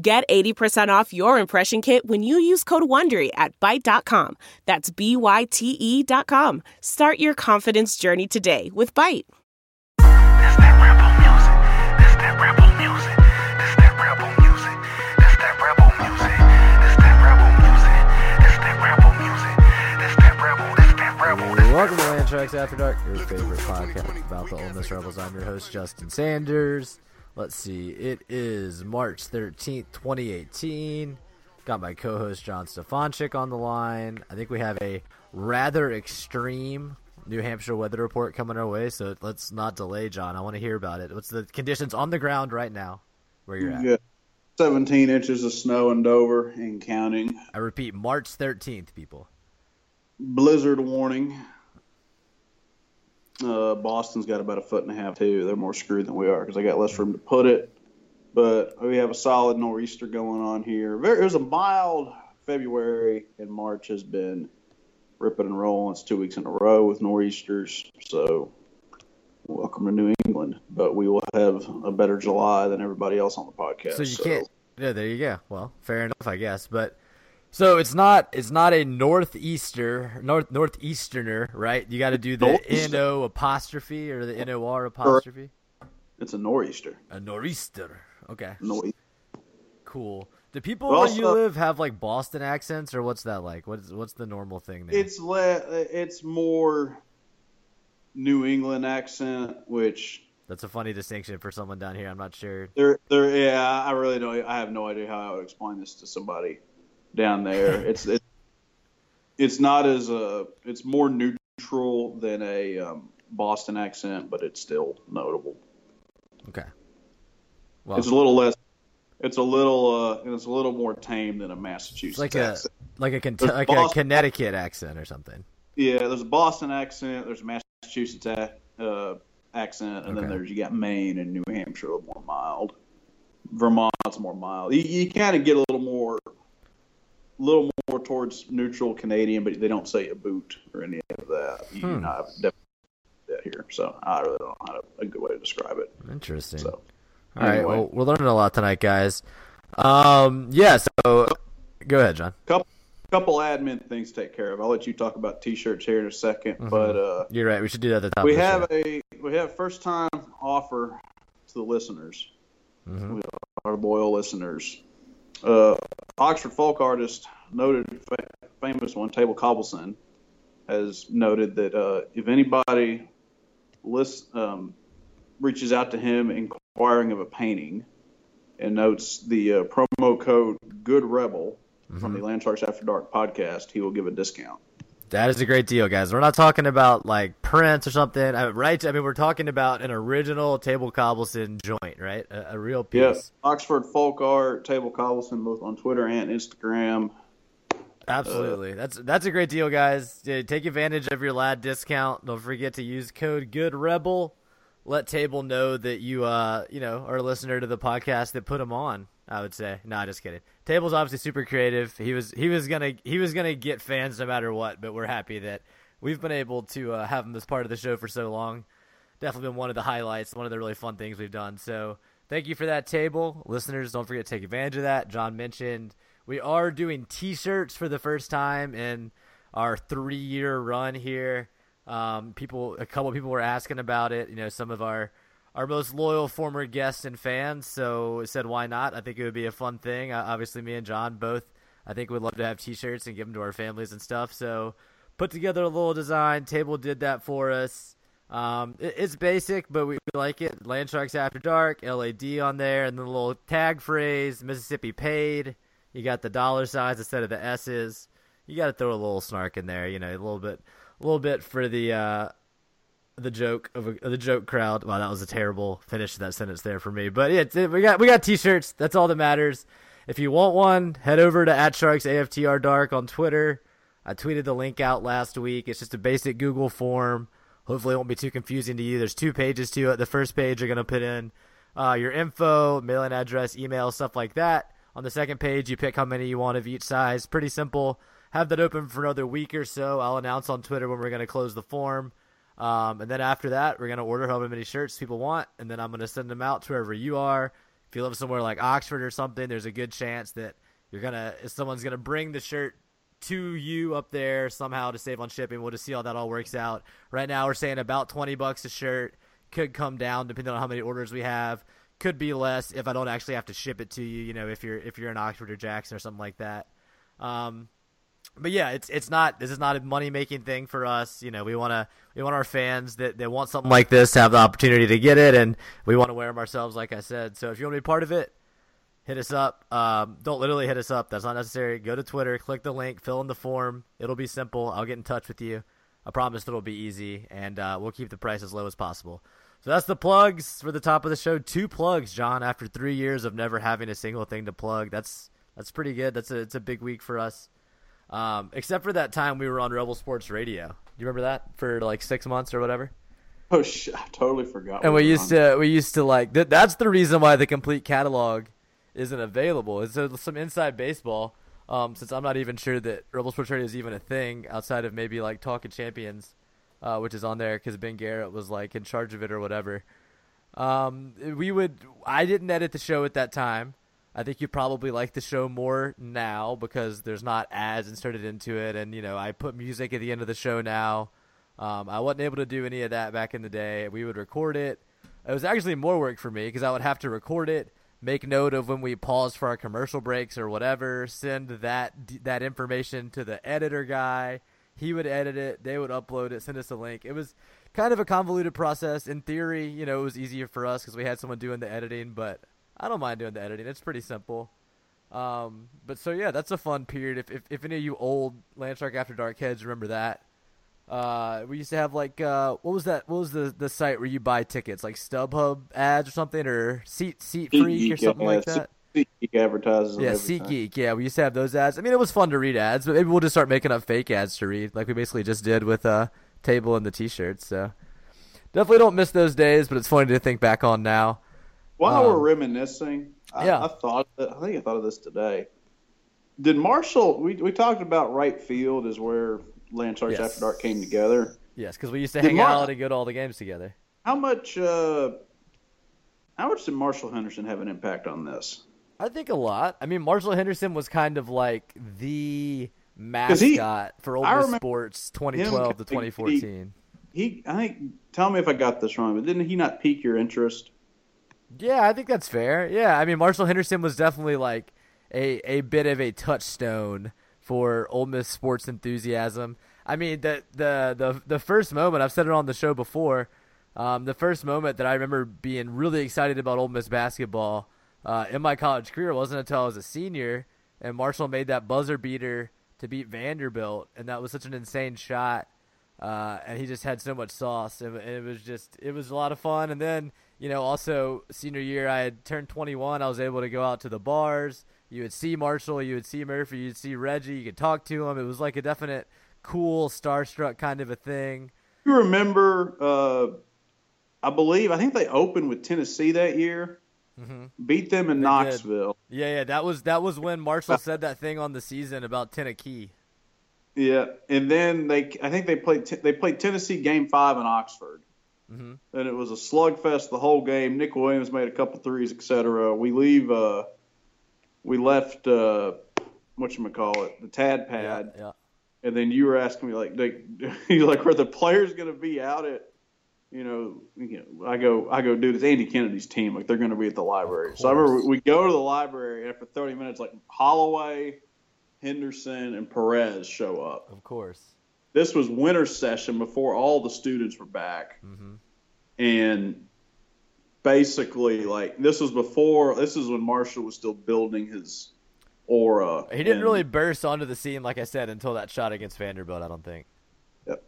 Get 80% off your impression kit when you use code WONDERY at Byte.com. That's B-Y-T-E dot com. Start your confidence journey today with Byte. This that rebel music. This that rebel music. This that rebel music. This that rebel music. This that rebel music. This that rebel music. This that rebel. This that rebel. This Welcome to Land Sharks After Dark, your favorite podcast about the Ole Miss Rebels. I'm your host, Justin Sanders. Let's see, it is March 13th, 2018. Got my co host, John Stefanchik, on the line. I think we have a rather extreme New Hampshire weather report coming our way, so let's not delay, John. I want to hear about it. What's the conditions on the ground right now where you're at? Yeah, 17 inches of snow in Dover and counting. I repeat, March 13th, people. Blizzard warning. Uh, Boston's got about a foot and a half too. They're more screwed than we are because they got less room to put it. But we have a solid nor'easter going on here. Very, it was a mild February, and March has been ripping and rolling. It's two weeks in a row with nor'easters. So welcome to New England. But we will have a better July than everybody else on the podcast. So you can't. Yeah, there you go. Well, fair enough, I guess. But so it's not it's not a northeaster north northeasterner, right? You got to do the n o apostrophe or the n o r apostrophe. It's a nor'easter. A nor'easter. Okay, Nor'easter. cool. Do people where you live have like Boston accents, or what's that like? What's what's the normal thing there? It's le- it's more New England accent, which That's a funny distinction for someone down here. I'm not sure. there there yeah, I really don't I have no idea how I would explain this to somebody down there. it's it, it's not as uh it's more neutral than a um, Boston accent, but it's still notable. Okay. Well, It's a little less it's a little uh and it's a little more tame than a Massachusetts like a accent. like a There's like a Connecticut accent or something. Yeah, there's a Boston accent, there's a Massachusetts a- uh, accent, and Okay. then there's you got Maine and New Hampshire a little more mild. Vermont's more mild. You, you kind of get a little more, little more towards neutral Canadian, but they don't say a boot or any of that. You Hmm. know, I've definitely that here, so I really don't know to, a good way to describe it. Interesting. So, All right. anyway. Well, we're learning a lot tonight, guys. Um. Yeah. So, go ahead, John. couple couple admin things to take care of. I'll let you talk about t-shirts here in a 2nd but uh, You're right. We should do that at the top. we have show. a we have first time offer to the listeners. Mhm. We- Our loyal listeners. Uh, Oxford folk artist, noted fa- famous one, Table Cobbleson, has noted that uh, if anybody list, um, reaches out to him inquiring of a painting and notes the uh, promo code Good Rebel from the Land Sharks After Dark podcast, he will give a discount. That is a great deal, guys. We're not talking about like prints or something, uh, right? I mean, we're talking about an original Table Cobbleson joint, right? A, a real piece. Oxford Folk Art, Table Cobbleson, both on Twitter and Instagram. Absolutely. That's that's a great deal, guys. Uh, Take advantage of your lad discount. Don't forget to use code Good Rebel. Let Table know that you uh you know are a listener to the podcast that put them on. I would say. No, just kidding. Table's obviously super creative. He was he was gonna he was gonna get fans no matter what. But we're happy that we've been able to uh, have him as part of the show for so long. Definitely been one of the highlights, one of the really fun things we've done. So thank you for that, Table listeners. Don't forget to take advantage of that. John mentioned we are doing T-shirts for the first time in our three-year run here. Um, people, a couple people were asking about it. You know, some of our our most loyal former guests and fans. So said, why not? I think it would be a fun thing. Uh, obviously, me and John both, I think would love to have T-shirts and give them to our families and stuff. So put together a little design. Table did that for us. Um, it, it's basic, but we, like it. Land Sharks After Dark, LAD on there, and the little tag phrase Mississippi paid. You got the dollar signs instead of the S's. You got to throw a little snark in there, you know, a little bit, a little bit for the uh, the joke of, a, the joke crowd. Wow, that was a terrible finish to that sentence there for me. But yeah, we got we got t-shirts. That's all that matters. if you want one, head over to at Sharks AFTR Dark on Twitter. I tweeted the link out last week. It's just a basic Google form. Hopefully, it won't be too confusing to you. There's two pages to it. The first page, you're going to put in uh, your info, mailing address, email, stuff like that. On the second page, you pick how many you want of each size. Pretty simple. Have that open for another week or so. I'll announce on Twitter when we're going to close the form. Um, and then after that, we're going to order however many shirts people want, and then I'm going to send them out to wherever you are. If you live somewhere like Oxford or something, there's a good chance that you're gonna someone's gonna bring the shirt to you up there somehow to save on shipping. We'll just see how that all works out. Right now, we're saying about twenty bucks a shirt. Could come down depending on how many orders we have. Could be less if I don't actually have to ship it to you. You know, if you're if you're in Oxford or Jackson or something like that. Um, but yeah, it's it's not this is not a money making thing for us. You know, we want to we want our fans that, that want something like this to have the opportunity to get it, and we want to wear them ourselves, like I said. So if you want to be part of it, hit us up. Um, don't literally hit us up. That's not necessary. Go to Twitter, click the link, fill in the form. It'll be simple. I'll get in touch with you. I promise it'll be easy, and uh, we'll keep the price as low as possible. So that's the plugs for the top of the show. Two plugs, John. After three years of never having a single thing to plug, that's that's pretty good. That's a it's a big week for us. Um, except for that time we were on Rebel Sports Radio. Do you remember that for like six months or whatever? Oh shit! I totally forgot. And we we used on. to we used to like th- that's the reason why the complete catalog isn't available. It's there some inside baseball? Um, since I'm not even sure that Rebel Sports Radio is even a thing outside of maybe like Talking Champions, uh, which is on there because Ben Garrett was like in charge of it or whatever. Um, we would I didn't edit the show at that time. I think you probably like the show more now because there's not ads inserted into it, and you know I put music at the end of the show now. Um, I wasn't able to do any of that back in the day. We would record it. It was actually more work for me because I would have to record it, make note of when we pause for our commercial breaks or whatever, send that that information to the editor guy. He would edit it. They would upload it, send us a link. It was kind of a convoluted process. In theory, you know, it was easier for us because we had someone doing the editing, but I don't mind doing the editing. It's pretty simple. Um, but so yeah, that's a fun period. If if, if any of you old Landshark After Dark heads remember that, uh, we used to have like uh, what was that? What was the the site where you buy tickets, like StubHub ads or something, or Seat Seat Freak or something yeah, like that? SeatGeek advertises. Yeah. SeatGeek. Yeah, we used to have those ads. I mean, it was fun to read ads, but maybe we'll just start making up fake ads to read, like we basically just did with uh, Table and the T-shirts. So definitely don't miss those days, but it's funny to think back on now. While Um, we're reminiscing, I, yeah. I thought I think I thought of this today. Did Marshall? We we talked about right field is where Landsharks Yes. After Dark came together. Yes, because we used to Did hang Mar- out and go to all the games together. How much? Uh, how much did Marshall Henderson have an impact on this? I think a lot. I mean, Marshall Henderson was kind of like the 'Cause he- mascot for Ole Miss Sports 2012 to him- 2014. He, I think. Tell me if I got this wrong, but didn't he not pique your interest? Yeah, I think that's fair. Yeah, I mean, Marshall Henderson was definitely like a a bit of a touchstone for Ole Miss sports enthusiasm. I mean, the the the the first moment I've said it on the show before. Um, the first moment that I remember being really excited about Ole Miss basketball uh, in my college career wasn't until I was a senior, and Marshall made that buzzer beater to beat Vanderbilt, and that was such an insane shot. Uh, and he just had so much sauce, and and it was just it was a lot of fun. And then you know, also senior year, I had turned 21. I was able to go out to the bars. You would see Marshall, you would see Murphy, you'd see Reggie. You could talk to him. It was like a definite cool starstruck kind of a thing. You remember? Uh, I believe I think they opened with Tennessee that year. Beat them in They did. Knoxville. Yeah, yeah, that was that was when Marshall said that thing on the season about Tennessee. Yeah, and then they I think they played they played Tennessee game five in Oxford, hmm and it was a slugfest the whole game. Nick Williams made a couple threes, etc. We leave. Uh, we left. Uh, what you call it? The Tad Pad, yeah. and then you were asking me like, they, you like, are the players going to be out at? You know, you know, I go, I go, dude. It's Andy Kennedy's team. Like they're going to be at the library. So I remember course. we go to the library, and after 30 minutes, like Holloway, Henderson, and Perez show up Of course. this was winter session before all the students were back hmm and basically like this was before this is when marshall was still building his aura He didn't and, really burst onto the scene, like I said, until that shot against Vanderbilt. I don't think. Yep.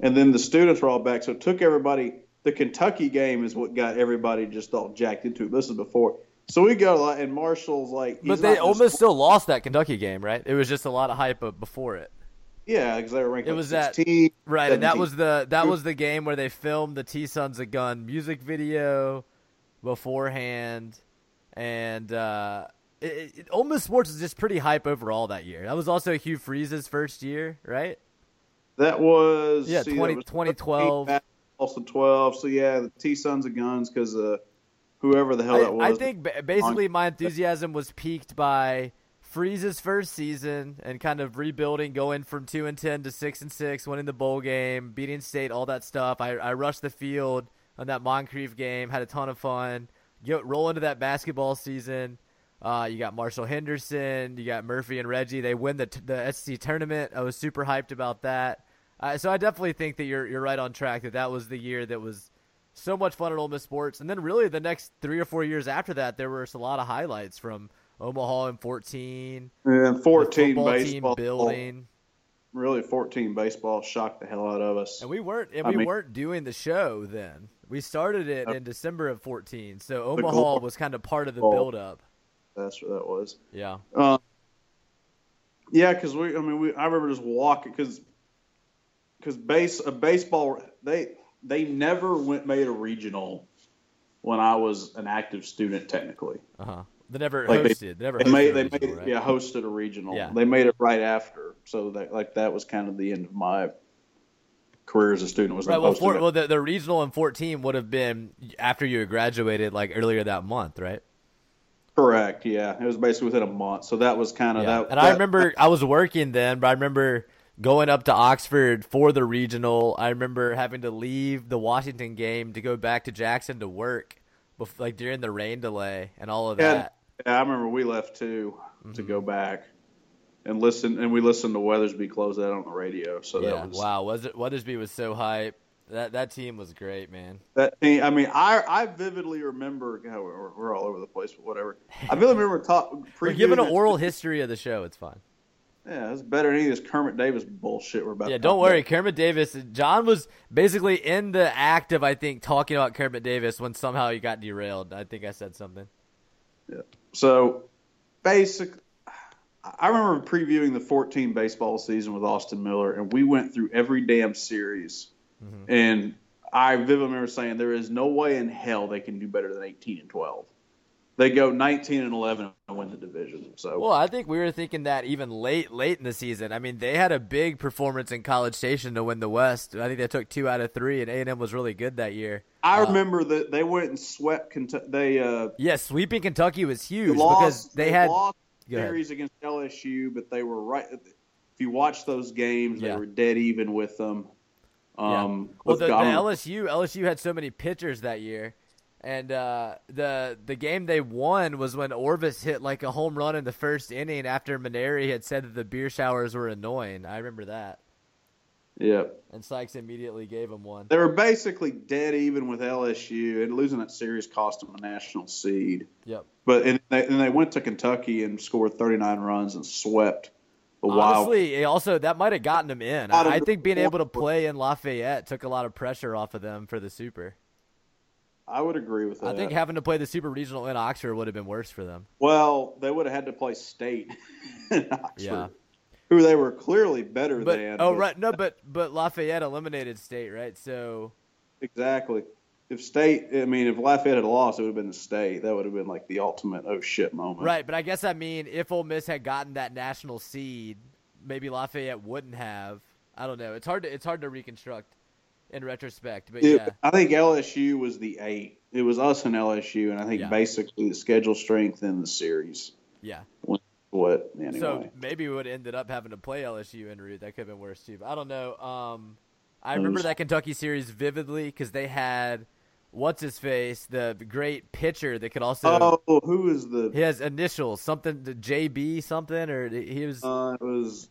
and then the students were all back so it took everybody the kentucky game is what got everybody just all jacked into it this is before So we go lot, and Marshall's like, But they almost still lost that Kentucky game, right? It was just a lot of hype uh, before it. yeah, because they were ranked. It was that- 16, Right, and that was the that was the game where they filmed the T Sons of Gun music video beforehand, and uh, it, it, Ole Miss sports was just pretty hype overall that year. That was also Hugh Freeze's first year, right? that was Yeah, see, that 20 was 2012. Also twelve. So yeah, the T Sons of Guns because uh, whoever the hell that I, I think basically my enthusiasm was peaked by Freeze's first season and kind of rebuilding, going from two and ten to six and six, winning the bowl game, beating state, all that stuff. I, I rushed the field on that Moncrief game, had a ton of fun. Go, roll into that basketball season. Uh, you got Marshall Henderson, you got Murphy and Reggie. They win the t- the SC tournament. I was super hyped about that. Uh, so I definitely think that you're you're right on track. That that was the year that was so much fun at Ole Miss sports. And then really the next three or four years after that, there was a lot of highlights from Omaha in fourteen, and fourteen baseball building, Really, fourteen baseball shocked the hell out of us. and we weren't and I we mean- weren't doing the show then. We started it in December of fourteen, so Omaha was kind of part of the goal. build up. That's what that was. Yeah, Um, yeah, because we, I mean, we, I remember just walking because, because base a baseball they they never went made a regional when I was an active student technically. uh huh. They never Like hosted. They, never They hosted made a they regional, made right? yeah hosted a regional. Yeah. They made it right after, so that like that was kind of the end of my career as a student. Was Right. Well, for, well, the, the regional in fourteen would have been after you graduated, like earlier that month, right? correct. Yeah, it was basically within a month. So that was kind of Yeah. that. and I remember I was working then, but I remember going up to Oxford for the regional. I remember having to leave the Washington game to go back to Jackson to work, bef- like during the rain delay and all of that. yeah, I remember we left too to Mm-hmm. go back and listen, and we listened to Weathersby close that on the radio. So Yeah, that was wow. Was it Weathersby was so hype. That that team was great, man. that. Team, I mean, I I vividly remember. God, we're, we're all over the place, but whatever. I vividly remember talk. We're giving an oral history of the show. It's fine. Yeah, it's better than any of this Kermit Davis bullshit we're about. Yeah, don't worry. about. Kermit Davis. John was basically in the act of, I think, talking about Kermit Davis when somehow he got derailed. I think I said something. Yeah. So, basic. I remember previewing the 14 baseball season with Austin Miller, and we went through every damn series. Mm-hmm. And I vividly remember saying there is no way in hell they can do better than 18 and 12. They go 19 and 11 and win the division. So, Well, I think we were thinking that even late, late in the season. I mean, they had a big performance in College Station to win the West. I think they took two out of three, and A and M was really good that year. I uh, remember that they went and swept Kentucky. They uh, Yeah, sweeping Kentucky was huge lost, because they had. lost series against LSU, but they were right. If you watch those games, Yeah. they were dead even with them. Yeah. Um, Well, the, the LSU LSU had so many pitchers that year, and uh, the the game they won was when Orvis hit like a home run in the first inning after Mainieri had said that the beer showers were annoying. I remember that, Yep. and Sikes immediately gave him one. They were basically dead even with LSU, and losing that series cost them a national seed. Yep. But and they, and they went to Kentucky and scored 39 runs and swept the Wild. Honestly, it also that might have gotten them in. I, I think being able to play in Lafayette took a lot of pressure off of them for the Super. I would agree with that. I think having to play the Super Regional in Oxford would have been worse for them. well, they would have had to play State in Oxford, Yeah. who they were clearly better But than. oh but- right, no, but but Lafayette eliminated State, right? So exactly. If State, I mean, if Lafayette had lost, it would have been the State. That would have been like the ultimate oh shit moment. Right, but I guess I mean if Ole Miss had gotten that national seed, maybe Lafayette wouldn't have. I don't know. It's hard to it's hard to reconstruct in retrospect, but It- yeah, I think LSU was the eight. It was us and LSU, and I think Yeah. basically the schedule strength in the series. yeah. What anyway? So maybe we would have ended up having to play LSU en route. That could have been worse too. But I don't know. Um, I remember that Kentucky series vividly because they had what's his face, the great pitcher that could also. oh, who is the? He has initials, something the JB something, or he was Uh, it was,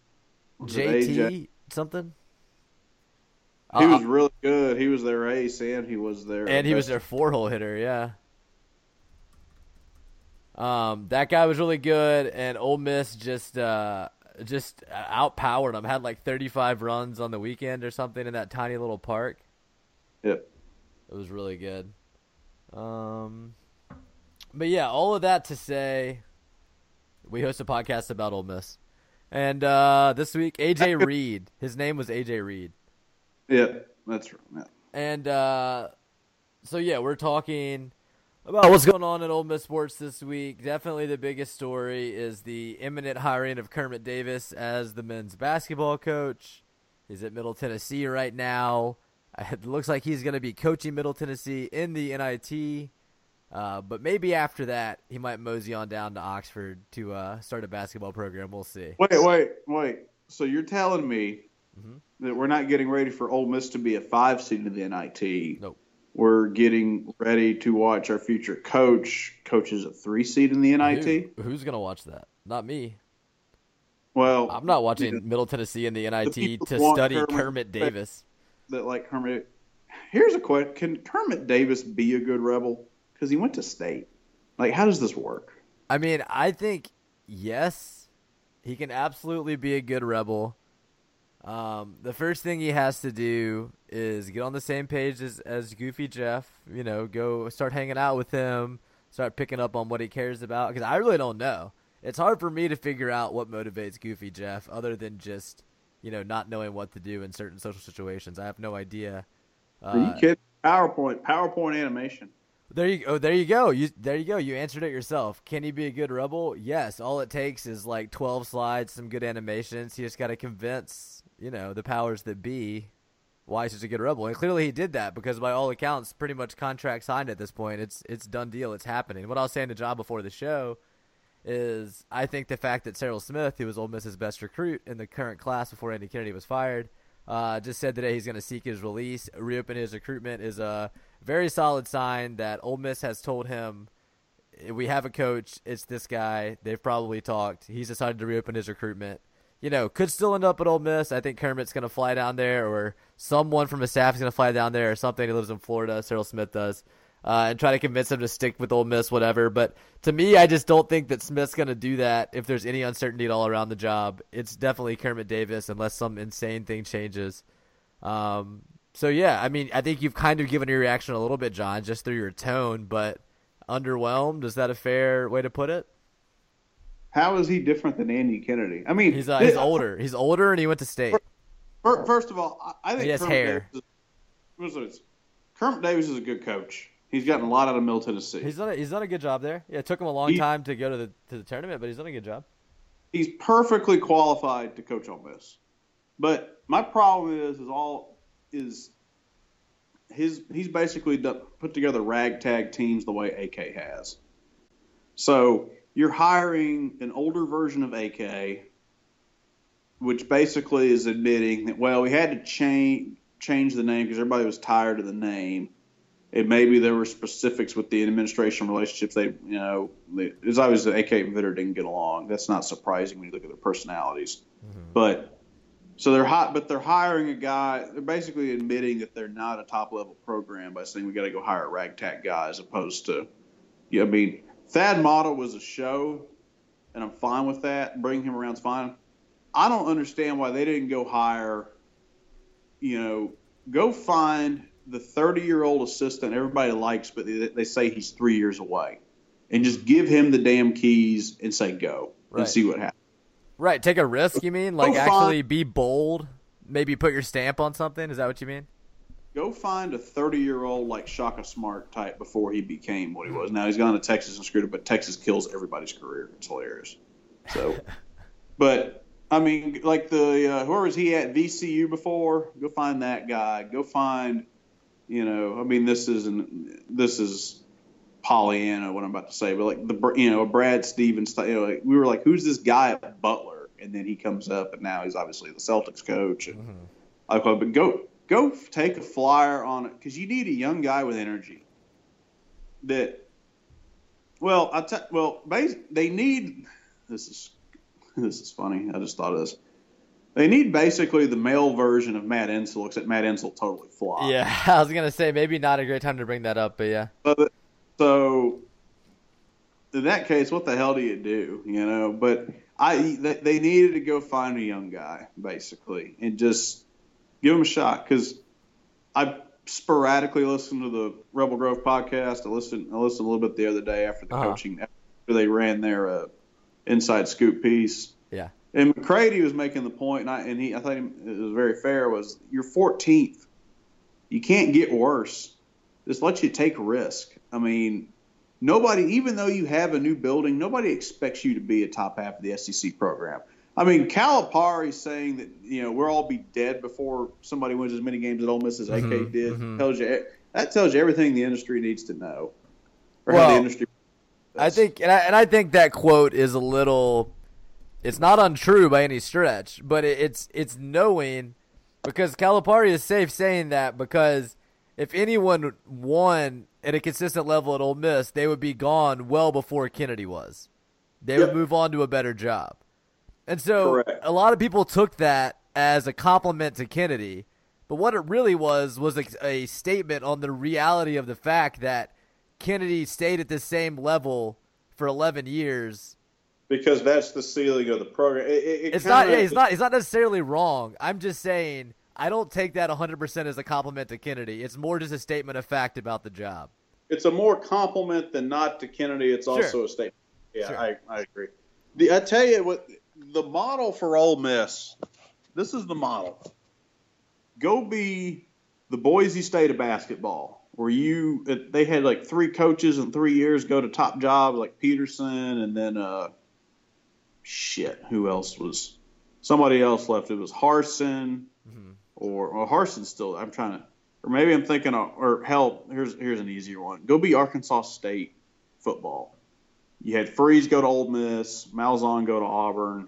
was it JT something. He Uh, was really good. He was their ace, and he was their and he was their four hole hitter. Yeah. Um, that guy was really good, and Ole Miss just uh just outpowered him. Had like 35 runs on the weekend or something in that tiny little park. Yep. It was really good. Um, but yeah, all of that to say, we host a podcast about Ole Miss, and uh, this week AJ Reed. His name was AJ Reed. Yeah, that's right. Yeah. And uh, so yeah, we're talking about what's going on in Ole Miss sports this week. Definitely the biggest story is the imminent hiring of Kermit Davis as the men's basketball coach. He's at Middle Tennessee right now. It looks like he's going to be coaching Middle Tennessee in the NIT. Uh, but maybe after that, he might mosey on down to Oxford to uh, start a basketball program. We'll see. Wait, wait, wait. So you're telling me Mhm. That we're not getting ready for Ole Miss to be a five seed in the NIT? Nope. We're getting ready to watch our future coach coaches a three seed in the NIT. Who- who's going to watch that? Not me. Well, I'm not watching Middle Tennessee in the NIT people to study Kermit- Kermit Davis. that like Kermit. Here's a question: Can Kermit Davis be a good rebel? Because he went to state. Like, how does this work? I mean, I think yes, he can absolutely be a good rebel. Um, the first thing he has to do is get on the same page as, as Goofy Jeff. You know, go start hanging out with him, start picking up on what he cares about. Because I really don't know. It's hard for me to figure out what motivates Goofy Jeff, other than just you know not knowing what to do in certain social situations. I have no idea. Are you Uh, kidding? PowerPoint, PowerPoint animation. There you oh, there you go. You there you go. You answered it yourself. Can he be a good rebel? Yes. All it takes is like twelve slides, some good animations. He just got to convince you know the powers that be why such a good rebel, and clearly he did that because by all accounts, pretty much contract signed at this point. It's it's done deal. It's happening. What I was saying to John before the show is I think the fact that Cyril Smith, who was Ole Miss's best recruit in the current class before Andy Kennedy was fired, uh, just said today he's going to seek his release, reopen his recruitment is a very solid sign that Ole Miss has told him we have a coach. It's this guy. They've probably talked. He's decided to reopen his recruitment. You know, could still end up at Ole Miss. I think Kermit's going to fly down there, or someone from his staff is going to fly down there, or something. He lives in Florida. Cyril Smith does, uh, and try to convince him to stick with Ole Miss, whatever. But to me, I just don't think that Smith's going to do that. If there's any uncertainty at all around the job, it's definitely Kermit Davis, unless some insane thing changes. Um, so yeah, I mean, I think you've kind of given your reaction a little bit, John, just through your tone, but underwhelmed. Is that a fair way to put it? How is he different than Andy Kennedy? I mean, He's uh, he's older. He's older, and he went to state. fir- First of all, I- I think He has Kermit hair. Davis is. Kermit Davis is a good coach. He's gotten a lot out of Middle Tennessee. He's done a, he's done a good job there. Yeah, it took him a long He- time to go to the to the tournament, but he's done a good job. he's perfectly qualified to coach Ole Miss. But my problem is, is all is his. He's basically put together ragtag teams the way AK has. So you're hiring an older version of AK, which basically is admitting that well, we had to change change the name because everybody was tired of the name. And maybe there were specifics with the administration relationships. They, you know, it's obvious that AK and Vitter didn't get along. That's not surprising when you look at their personalities. Mm-hmm. But so they're hot, but they're hiring a guy. They're basically admitting that they're not a top level program by saying we got to go hire a ragtag guy as opposed to, yeah. I mean, Thad Matta was a show, and I'm fine with that. Bring him around's fine. I don't understand why they didn't go hire. You know, go find the 30 year old assistant everybody likes, but they, they say he's three years away, and just give him the damn keys and say go Right. and see what happens. Right, take a risk. You mean like Go actually find- be bold? Maybe put your stamp on something. Is that what you mean? Go find a 30 year old like Shaka Smart type before he became what he was. Now he's gone to Texas and screwed it, but Texas kills everybody's career. It's hilarious. So, but I mean, like the uh, where was he at VCU before? Go find that guy. Go find, you know, I mean, this isn't this is Pollyanna what I'm about to say, but like the you know Brad Stevens, you know, like, we were like, who's this guy at Butler? And then he comes up, and now he's obviously the Celtics coach. And, I thought, but go go take a flyer on it because you need a young guy with energy. That, well, I t- well, bas- they need. This is this is funny. I just thought of this. They need basically the male version of Matt Insell, except Matt Insell totally flopped. Yeah, I was gonna say maybe not a great time to bring that up, but yeah. So, so in that case, what the hell do you do? You know, but I they needed to go find a young guy basically and just give him a shot because I sporadically listen to the Rebel Grove podcast. I listened I listened a little bit the other day after the Uh-huh. coaching after they ran their uh, inside scoop piece. Yeah. And McCready was making the point, and I and he I thought it was very fair. Was you're 14th, you can't get worse. Just let you take risk. I mean, nobody, even though you have a new building, nobody expects you to be a top half of the SEC program. I mean, Calipari saying that you know we'll all be dead before somebody wins as many games at Ole Miss as AK Mhm, did mhm. tells you that tells you everything the industry needs to know, or how Well, the industry. I think, and I, and I think that quote is a little. It's not untrue by any stretch, but it, it's it's knowing because Calipari is safe saying that because if anyone won at a consistent level at Ole Miss, they would be gone well before Kennedy was. They would move on to a better job, and so Correct. a lot of people took that as a compliment to Kennedy. But what it really was was a, a statement on the reality of the fact that Kennedy stayed at the same level for 11 years. because that's the ceiling of the program. It, it, it It's not. Yeah, he's not. He's not necessarily wrong. I'm just saying I don't take that 100 percent as a compliment to Kennedy. It's more just a statement of fact about the job. it's a more compliment than not to Kennedy. It's also Sure. a statement. Yeah, Sure. I, I agree. The, I tell you what, the model for Ole Miss. This is the model. Go be the Boise State of basketball, where you they had like three coaches in three years go to top jobs like Petersen, and then uh, shit, who else was? Somebody else left. It was Harsin, or or Harsin's still. I'm trying to, or maybe I'm thinking, of, or hell, here's here's an easier one. Go be Arkansas State football. You had Freeze go to Ole Miss, Malzahn go to Auburn,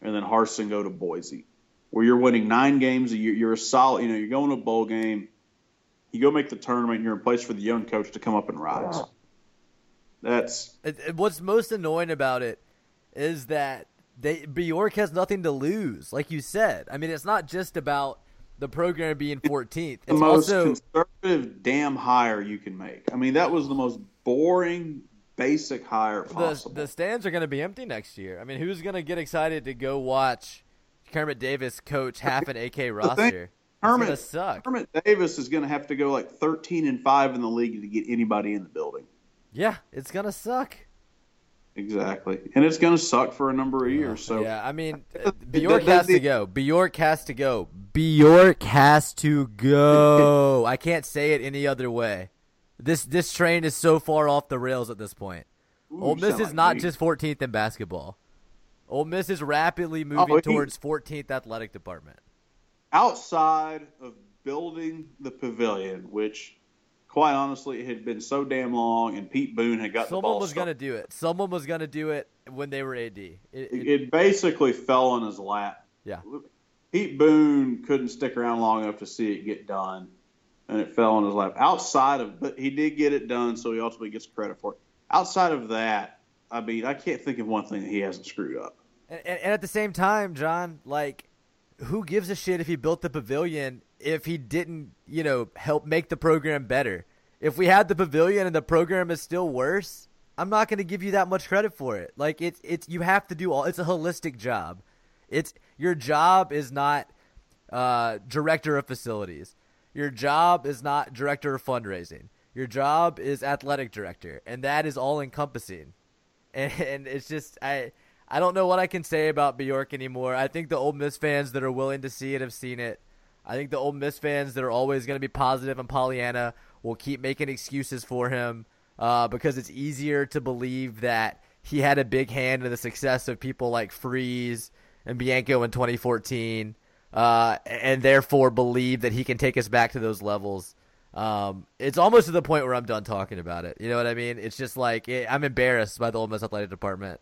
and then Harsin go to Boise, where you're winning nine games a year. You're a solid. You know, you're going to a bowl game. You go make the tournament. You're in place for the young coach to come up and rise. That's It, it- what's most annoying about it is that they Bjork has nothing to lose. Like you said, I mean, it's not just about the program being 14th. the It's most also conservative damn hire you can make. I mean, that was the most boring, basic hire the possible. the stands are going to be empty next year. I mean, who's going to get excited to go watch Kermit Davis coach half an AK roster? Gonna suck. Hermit Davis is going to have to go like 13 and 5 in the league to get anybody in the building. Yeah, it's gonna suck. Exactly. And it's going to suck for a number of years. So yeah, I mean, the- Bjork the- has to the- go. Bjork has to go. Bjork has to go. I can't say it any other way. This this train is so far off the rails at this point. Ooh, Ole Miss is like not me. just 14th in basketball. Ole Miss is rapidly oh, moving Oh, towards 14th athletic department. outside of building the pavilion, which quite honestly had been so damn long, and Pete Boone had got the Someone ball was gonna do it. Someone was gonna do it when they were AD. It- It, it- it basically fell on his lap. yeah, Pete Boone couldn't stick around long enough to see it get done, and it fell on his lap. Outside of, but he did get it done, so he ultimately gets credit for it. Outside of that, I mean, I can't think of one thing that he hasn't screwed up. And, and, and at the same time, John, like, who gives a shit if he built the pavilion if he didn't, you know, help make the program better? If we had the pavilion and the program is still worse, I'm not going to give you that much credit for it. Like, it's it's you have to do all. It's a holistic job. It's your job is not uh, director of facilities. Your job is not director of fundraising. Your job is athletic director, and that is all encompassing and, and it's just I I don't know what I can say about Bjork anymore. I think the Ole Miss fans that are willing to see it have seen it. I think the Ole Miss fans that are always going to be positive and Pollyanna will keep making excuses for him uh, because it's easier to believe that he had a big hand in the success of people like Freeze and Bianco in 2014, uh, and therefore believe that he can take us back to those levels. Um, it's almost to the point where I'm done talking about it. You know what I mean? It's just like it, I'm embarrassed by the Ole Miss athletic department,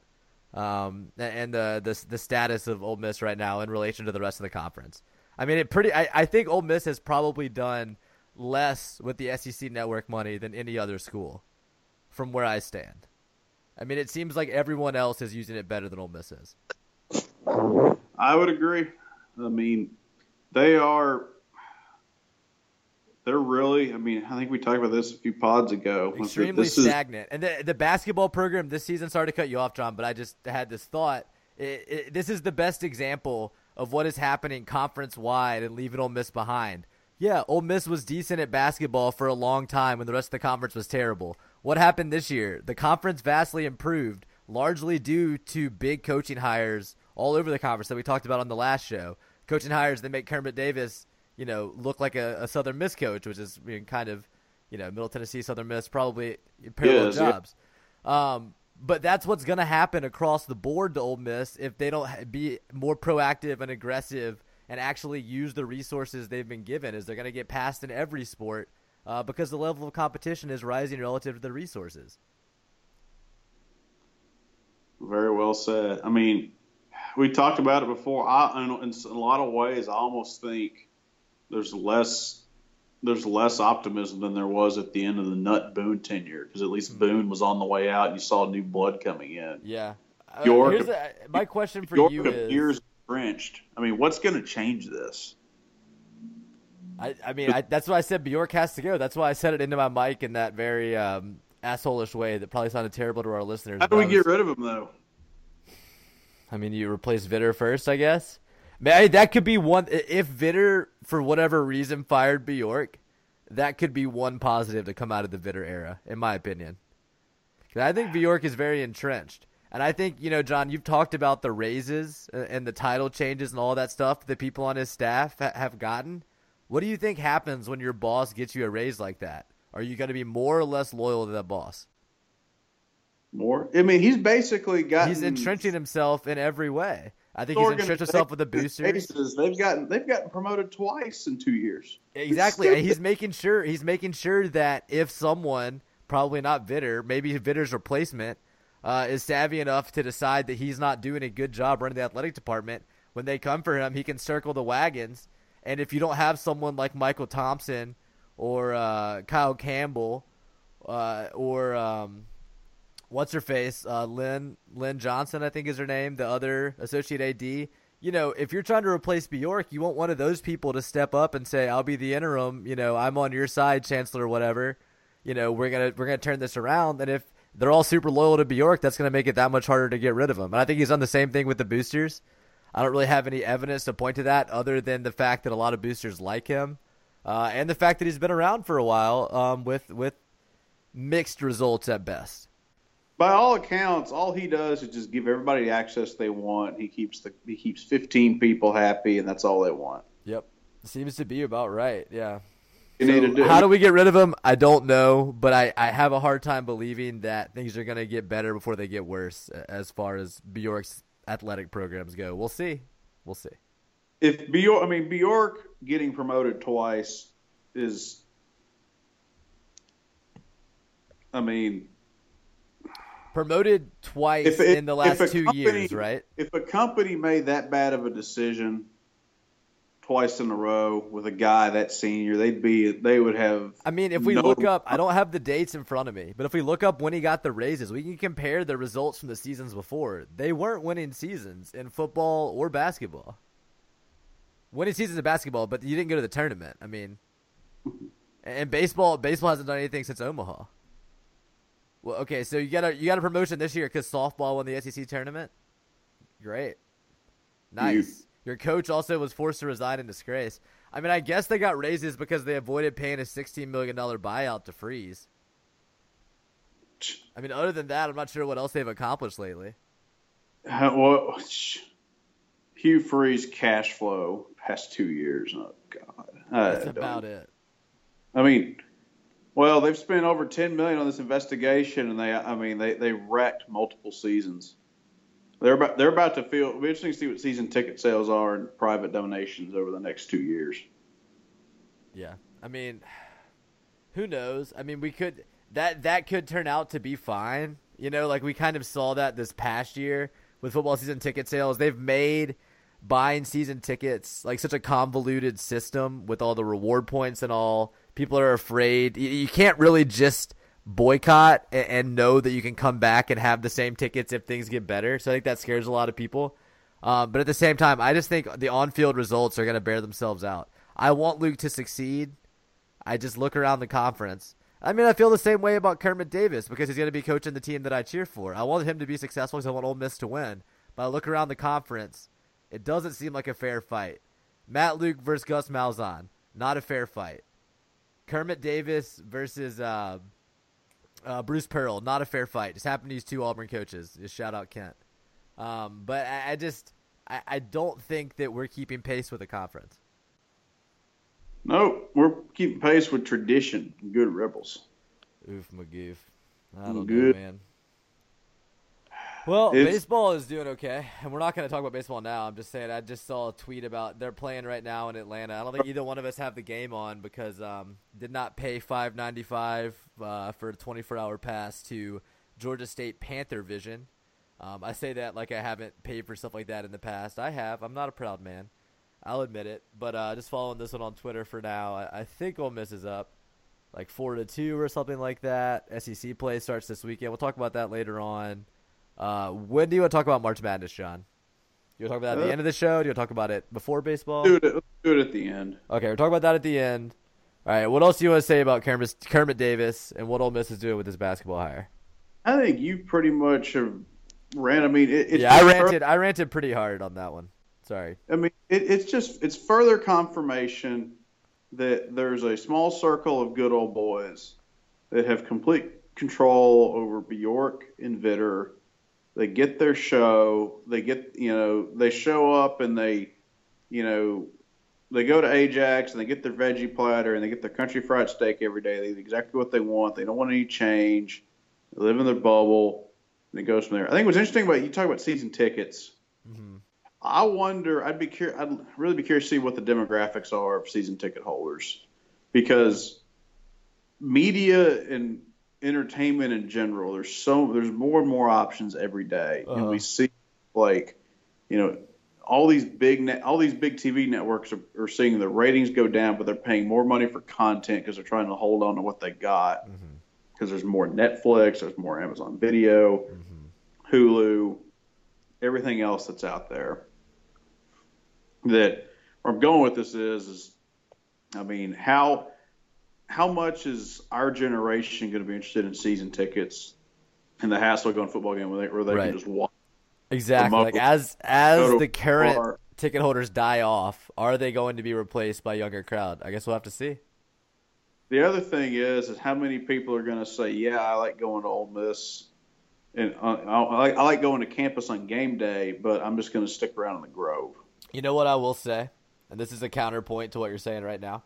um, and the, the the status of Ole Miss right now in relation to the rest of the conference. I mean, it pretty. I, I think Ole Miss has probably done less with the SEC network money than any other school, from where I stand. I mean, it seems like everyone else is using it better than Ole Miss is. I would agree. I mean, they are. They're really. I mean, I think we talked about this a few pods ago. extremely this is- stagnant. And the the basketball program this season. Sorry to cut you off, John, but I just had this thought. It, it, this is the best example of what is happening conference wide and leaving Ole Miss behind. Yeah, Ole Miss was decent at basketball for a long time when the rest of the conference was terrible. What happened this year? The conference vastly improved, largely due to big coaching hires all over the conference that we talked about on the last show. Coaching hires that make Kermit Davis, you know, look like a, a Southern Miss coach, which is kind of, you know, Middle Tennessee, Southern Miss, probably parallel Yes, yeah. jobs. Um, but that's what's going to happen across the board to Ole Miss if they don't be more proactive and aggressive and actually use the resources they've been given. Is they're going to get passed in every sport uh, because the level of competition is rising relative to the resources. Very well said. I mean, we talked about it before. I, in, in a lot of ways, I almost think there's less there's less optimism than there was at the end of the Nut Boone tenure because at least Boone was on the way out and you saw new blood coming in. Yeah. Uh, York- here's a, my question for York you appears is, entrenched. I mean, what's going to change this? I, I mean, I, that's why I said Bjork has to go. That's why I said it into my mic in that very um, assholish way that probably sounded terrible to our listeners. How do we I get rid of him though? I mean, you replace Vitter first, I guess. May that could be one. If Vitter, for whatever reason, fired Bjork, that could be one positive to come out of the Vitter era, in my opinion. I think Bjork is very entrenched, and I think you know, John, you've talked about the raises uh, and the title changes and all that stuff that people on his staff ha- have gotten. What do you think happens when your boss gets you a raise like that? Are you going to be more or less loyal to that boss? More? I mean, he's basically got. He's entrenching himself in every way. I think he's entrenched himself with the boosters. They've gotten they've gotten promoted twice in two years. Exactly. and he's making sure he's making sure that if someone, probably not Vitter, maybe Vitter's replacement, uh, is savvy enough to decide that he's not doing a good job running the athletic department, when they come for him, he can circle the wagons. And if you don't have someone like Michael Thompson or uh, Kyle Campbell uh, or um, what's her face, uh, Lynn Lynn Johnson, I think is her name, the other associate AD. You know, if you're trying to replace Bjork, you want one of those people to step up and say, "I'll be the interim." You know, I'm on your side, Chancellor, or whatever. You know, we're gonna we're gonna turn this around. And if they're all super loyal to Bjork, that's gonna make it that much harder to get rid of him. And I think he's done the same thing with the boosters. I don't really have any evidence to point to that, other than the fact that a lot of boosters like him, uh, and the fact that he's been around for a while um, with with mixed results at best. By all accounts, all he does is just give everybody the access they want. He keeps the he keeps 15 people happy, and that's all they want. Yep. Seems to be about right. Yeah. You need to do. How do we get rid of him? I don't know, but I, I have a hard time believing that things are going to get better before they get worse as far as Bjork's athletic programs go. We'll see. We'll see. if Bjork, I mean Bjork getting promoted twice is, I mean, Promoted twice if in the last two company- years, right? If a company made that bad of a decision twice in a row with a guy that senior, they'd be they would have. I mean, if we no- look up, I don't have the dates in front of me, but if we look up when he got the raises, we can compare the results from the seasons before. They weren't winning seasons in football or basketball. Winning seasons in basketball, but you didn't go to the tournament. I mean, and baseball, baseball hasn't done anything since Omaha. Well, okay, so you got a you got a promotion this year because softball won the SEC tournament. Great, nice. Your coach also was forced to resign in disgrace. I mean, I guess they got raises because they avoided paying a sixteen million dollar buyout to Freeze. I mean, other than that, I'm not sure what else they've accomplished lately. Well, Hugh Freeze cash flow past two years. Oh God, I That's about it. I mean, well, they've spent over ten million on this investigation, and they, I mean, they they wrecked multiple seasons. They're about they're about to feel. It'll be interesting to see what season ticket sales are and private donations over the next two years. Yeah, I mean, who knows? I mean, we could that that could turn out to be fine. You know, like we kind of saw that this past year with football season ticket sales. They've made buying season tickets like such a convoluted system with all the reward points and all. People are afraid. You, you can't really just boycott and, and know that you can come back and have the same tickets if things get better. So I think that scares a lot of people. Um, but at the same time, I just think the on-field results are going to bear themselves out. I want Luke to succeed. I just look around the conference. I mean, I feel the same way about Kermit Davis because he's going to be coaching the team that I cheer for. I want him to be successful because I want Ole Miss to win. But I look around the conference, it doesn't seem like a fair fight. Matt Luke versus Gus Malzahn, not a fair fight. Kermit Davis versus uh, uh, Bruce Pearl, not a fair fight. Just happened to use two Auburn coaches. Just shout out Kent. Um, but I, I just I, I don't think that we're keeping pace with the conference. No, we're keeping pace with tradition. Good rebels. Oof, Magoof. I don't know, man. Well, It's- baseball is doing okay, and we're not going to talk about baseball now. I'm just saying, I just saw a tweet about they're playing right now in Atlanta. I don't think either one of us have the game on because um, did not pay five ninety five uh, for a 24 hour pass to Georgia State Panther Vision. Um, I say that like I haven't paid for stuff like that in the past. I have. I'm not a proud man. I'll admit it. But uh, just following this one on Twitter for now. I, I think Ole Miss is up like four to two or something like that. SEC play starts this weekend. We'll talk about that later on. Uh, when do you want to talk about March Madness, John? You want to talk about that at the Uh, end of the show? Do you want to talk about it before baseball? Do it. Do it at the end. Okay, we're talking about that at the end. All right, what else do you want to say about Kermit, Kermit Davis and what Ole Miss is doing with his basketball hire? I think you pretty much have ran. I mean, it, it's yeah, I ranted. I ranted pretty hard on that one. Sorry. I mean, it, it's just it's further confirmation that there's a small circle of good old boys that have complete control over Bjork and Vitter. They get their show. They get you know they show up and they you know they go to Ajax and they get their veggie platter and they get their country fried steak every day. They get exactly what they want. They don't want any change. They live in their bubble. And it goes from there. I think what's interesting about you talk about season tickets. Mm-hmm. I wonder. I'd be curious. I'd really be curious to see what the demographics are of season ticket holders, because media and entertainment in general, there's so there's more and more options every day, and Uh-huh. we see like, you know, all these big net, all these big TV networks are, are seeing the ratings go down, but they're paying more money for content because they're trying to hold on to what they got. Because there's more Netflix, there's more Amazon Video, Hulu, everything else that's out there. That where I'm going with this is, is I mean, how how much is our generation going to be interested in season tickets and the hassle of going to football game where they, where they Right. can just walk? Exactly. Like as as the current bar. ticket holders die off, are they going to be replaced by younger crowd? I guess we'll have to see. The other thing is, is how many people are going to say, "Yeah, I like going to Ole Miss, and uh, I, I, like, I like going to campus on game day, but I'm just going to stick around in the Grove." You know what I will say, and this is a counterpoint to what you're saying right now.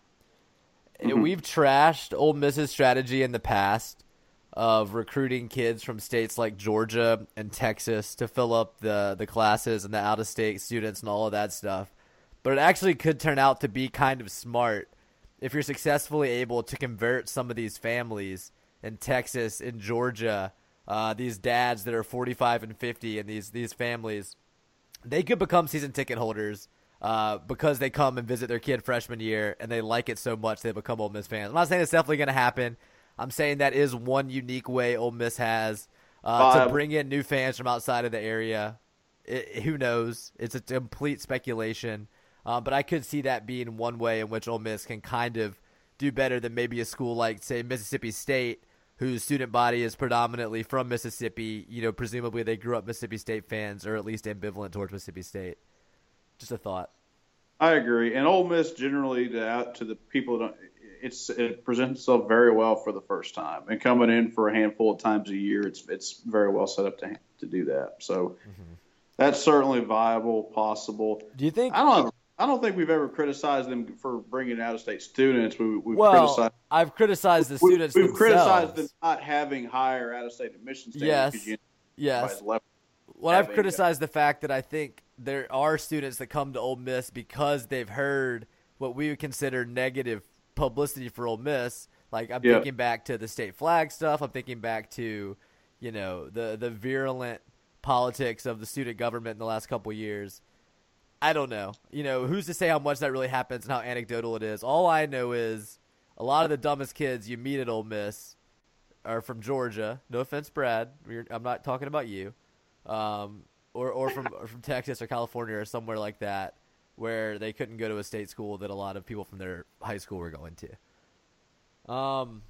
Eh, We've trashed Ole Miss's strategy in the past of recruiting kids from states like Georgia and Texas to fill up the the classes and the out of state students and all of that stuff. But it actually could turn out to be kind of smart if you're successfully able to convert some of these families in Texas, in Georgia, uh, these dads that are 45 and 50, and these these families they could become season ticket holders uh, because they come and visit their kid freshman year and they like it so much they become Ole Miss fans. I'm not saying it's definitely going to happen. I'm saying that is one unique way Ole Miss has uh, to bring in new fans from outside of the area. It, who knows? It's a complete speculation, uh, but I could see that being one way in which Ole Miss can kind of do better than maybe a school like, say, Mississippi State, whose student body is predominantly from Mississippi. You know, presumably they grew up Mississippi State fans, or at least ambivalent towards Mississippi State. Just a thought. I agree, and Ole Miss generally to out to the people it's it presents itself very well for the first time, and coming in for a handful of times a year, it's it's very well set up to to do that. So mm-hmm. that's certainly viable, possible. Do you think? I don't I don't think we've ever criticized them for bringing out of state students. We, we've Well, criticized I've criticized the we, students we've themselves. criticized them not having higher out of state admissions. Yes. Yes. left. Well, I've criticized the fact that I think there are students that come to Ole Miss because they've heard what we would consider negative publicity for Ole Miss. Like I'm Yeah. thinking back to the state flag stuff. I'm thinking back to, you know, the the virulent politics of the student government in the last couple years. I don't know. You know, who's to say how much that really happens and how anecdotal it is? All I know is a lot of the dumbest kids you meet at Ole Miss are from Georgia. No offense, Brad. We're, I'm not talking about you. Um, or or from or from Texas or California or somewhere like that, where they couldn't go to a state school that a lot of people from their high school were going to. Um.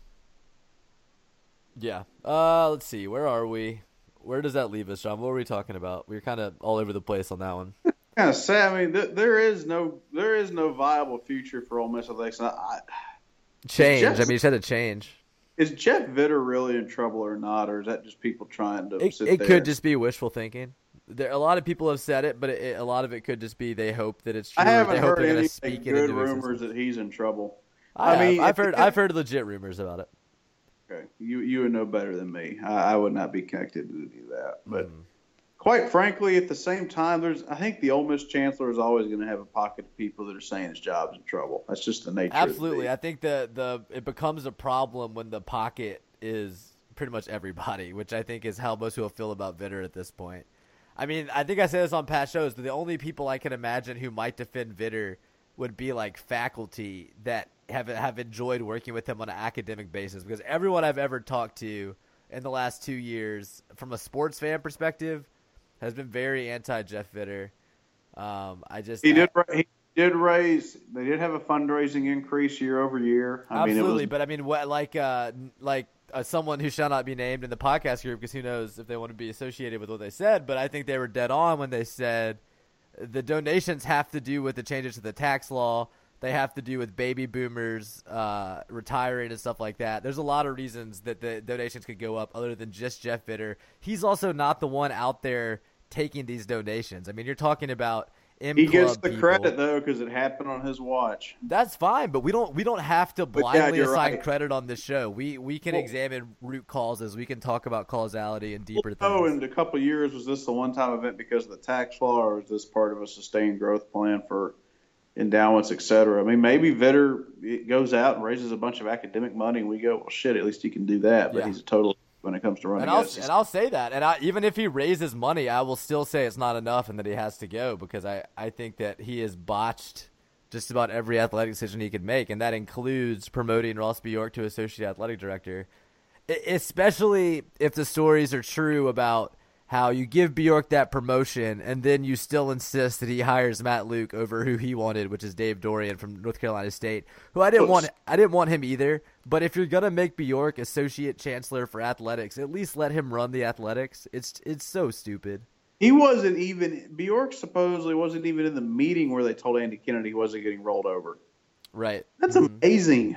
Yeah. Uh. Let's see. Where are we? Where does that leave us, John? What were we talking about? We were kind of all over the place on that one. kind of sad. I mean, th- there is no there is no viable future for Ole Miss I, I, Change. Jeff- I mean, you said to change. Is Jeff Vitter really in trouble or not, or is that just people trying to It, sit it there? could just be wishful thinking. There, a lot of people have said it, but it, a lot of it could just be they hope that it's true. I haven't they hope heard any it good into rumors that he's in trouble. I, I mean, I've heard. I've heard legit rumors about it. Okay, you you would know better than me. I, I would not be connected to do that. But Hmm. Quite frankly, at the same time, there's I think the Ole Miss chancellor is always going to have a pocket of people that are saying his job's in trouble. That's just the nature. Absolutely, I the think the the it becomes a problem when the pocket is pretty much everybody, which I think is how most people feel about Vitter at this point. I mean, I think I said this on past shows, but the only people I can imagine who might defend Vitter would be like faculty that have have enjoyed working with him on an academic basis. Because everyone I've ever talked to in the last two years, from a sports fan perspective, has been very anti Jeff Vitter. Um, I just he I- did he did raise. They did have a fundraising increase year over year. I mean, Absolutely, it was, but I mean, what like uh like uh, someone who shall not be named in the podcast group because who knows if they want to be associated with what they said. But I think they were dead on when they said the donations have to do with the changes to the tax law. They have to do with baby boomers uh, retiring and stuff like that. There's a lot of reasons that the donations could go up other than just Jeff Vitter. He's also not the one out there taking these donations. I mean, you're talking about he gets the people. credit though because it happened on his watch. That's fine, but we don't we don't have to But yeah, blindly assign right. credit on this show. We we can Well- examine root causes. We can talk about causality and deeper Oh, things. in a couple of years, was this a one-time event because of the tax law, or is this part of a sustained growth plan for endowments, et cetera? I mean, maybe Vitter it goes out and raises a bunch of academic money, and we go, well, shit, at least he can do that. But Yeah. he's a total when it comes to running. and I'll and I'll say that. And I, even if he raises money, I will still say it's not enough and that he has to go because I I think that he has botched just about every athletic decision he could make, and that includes promoting Ross Bjork to associate athletic director. Especially if the stories are true about how you give Bjork that promotion and then you still insist that he hires Matt Luke over who he wanted, which is Dave Doeren from North Carolina State, who I didn't want. I didn't want him either. But if you're gonna make Bjork associate chancellor for athletics, at least let him run the athletics. It's it's so stupid. he wasn't even Bjork supposedly wasn't even in the meeting where they told Andy Kennedy he wasn't getting rolled over. Right. That's mm-hmm. amazing.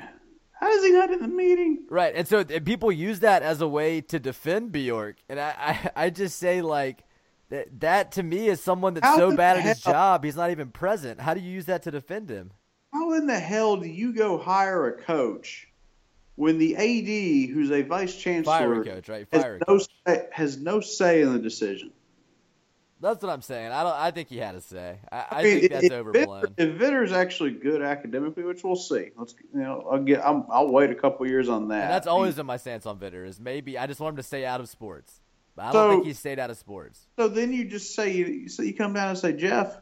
How is he not in the meeting? Right, and so and people use that as a way to defend Bjork, and I, I, I just say like that that to me is someone that's How so bad at his job he's not even present. How do you use that to defend him? How in the hell do you go hire a coach when the AD, who's a vice chancellor, coach, right? has Fire a no say, has no say in the decision? That's what I'm saying. I don't. I think he had a say. I, I, mean, think that's if overblown. Vitter, if Vitter's actually good academically, which we'll see, let's you know, I'll get, I'm, I'll wait a couple years on that. And that's always been my stance on Vitter. Is maybe I just want him to stay out of sports. But I don't think he stayed out of sports. So then you just say you so you come down and say, Jeff,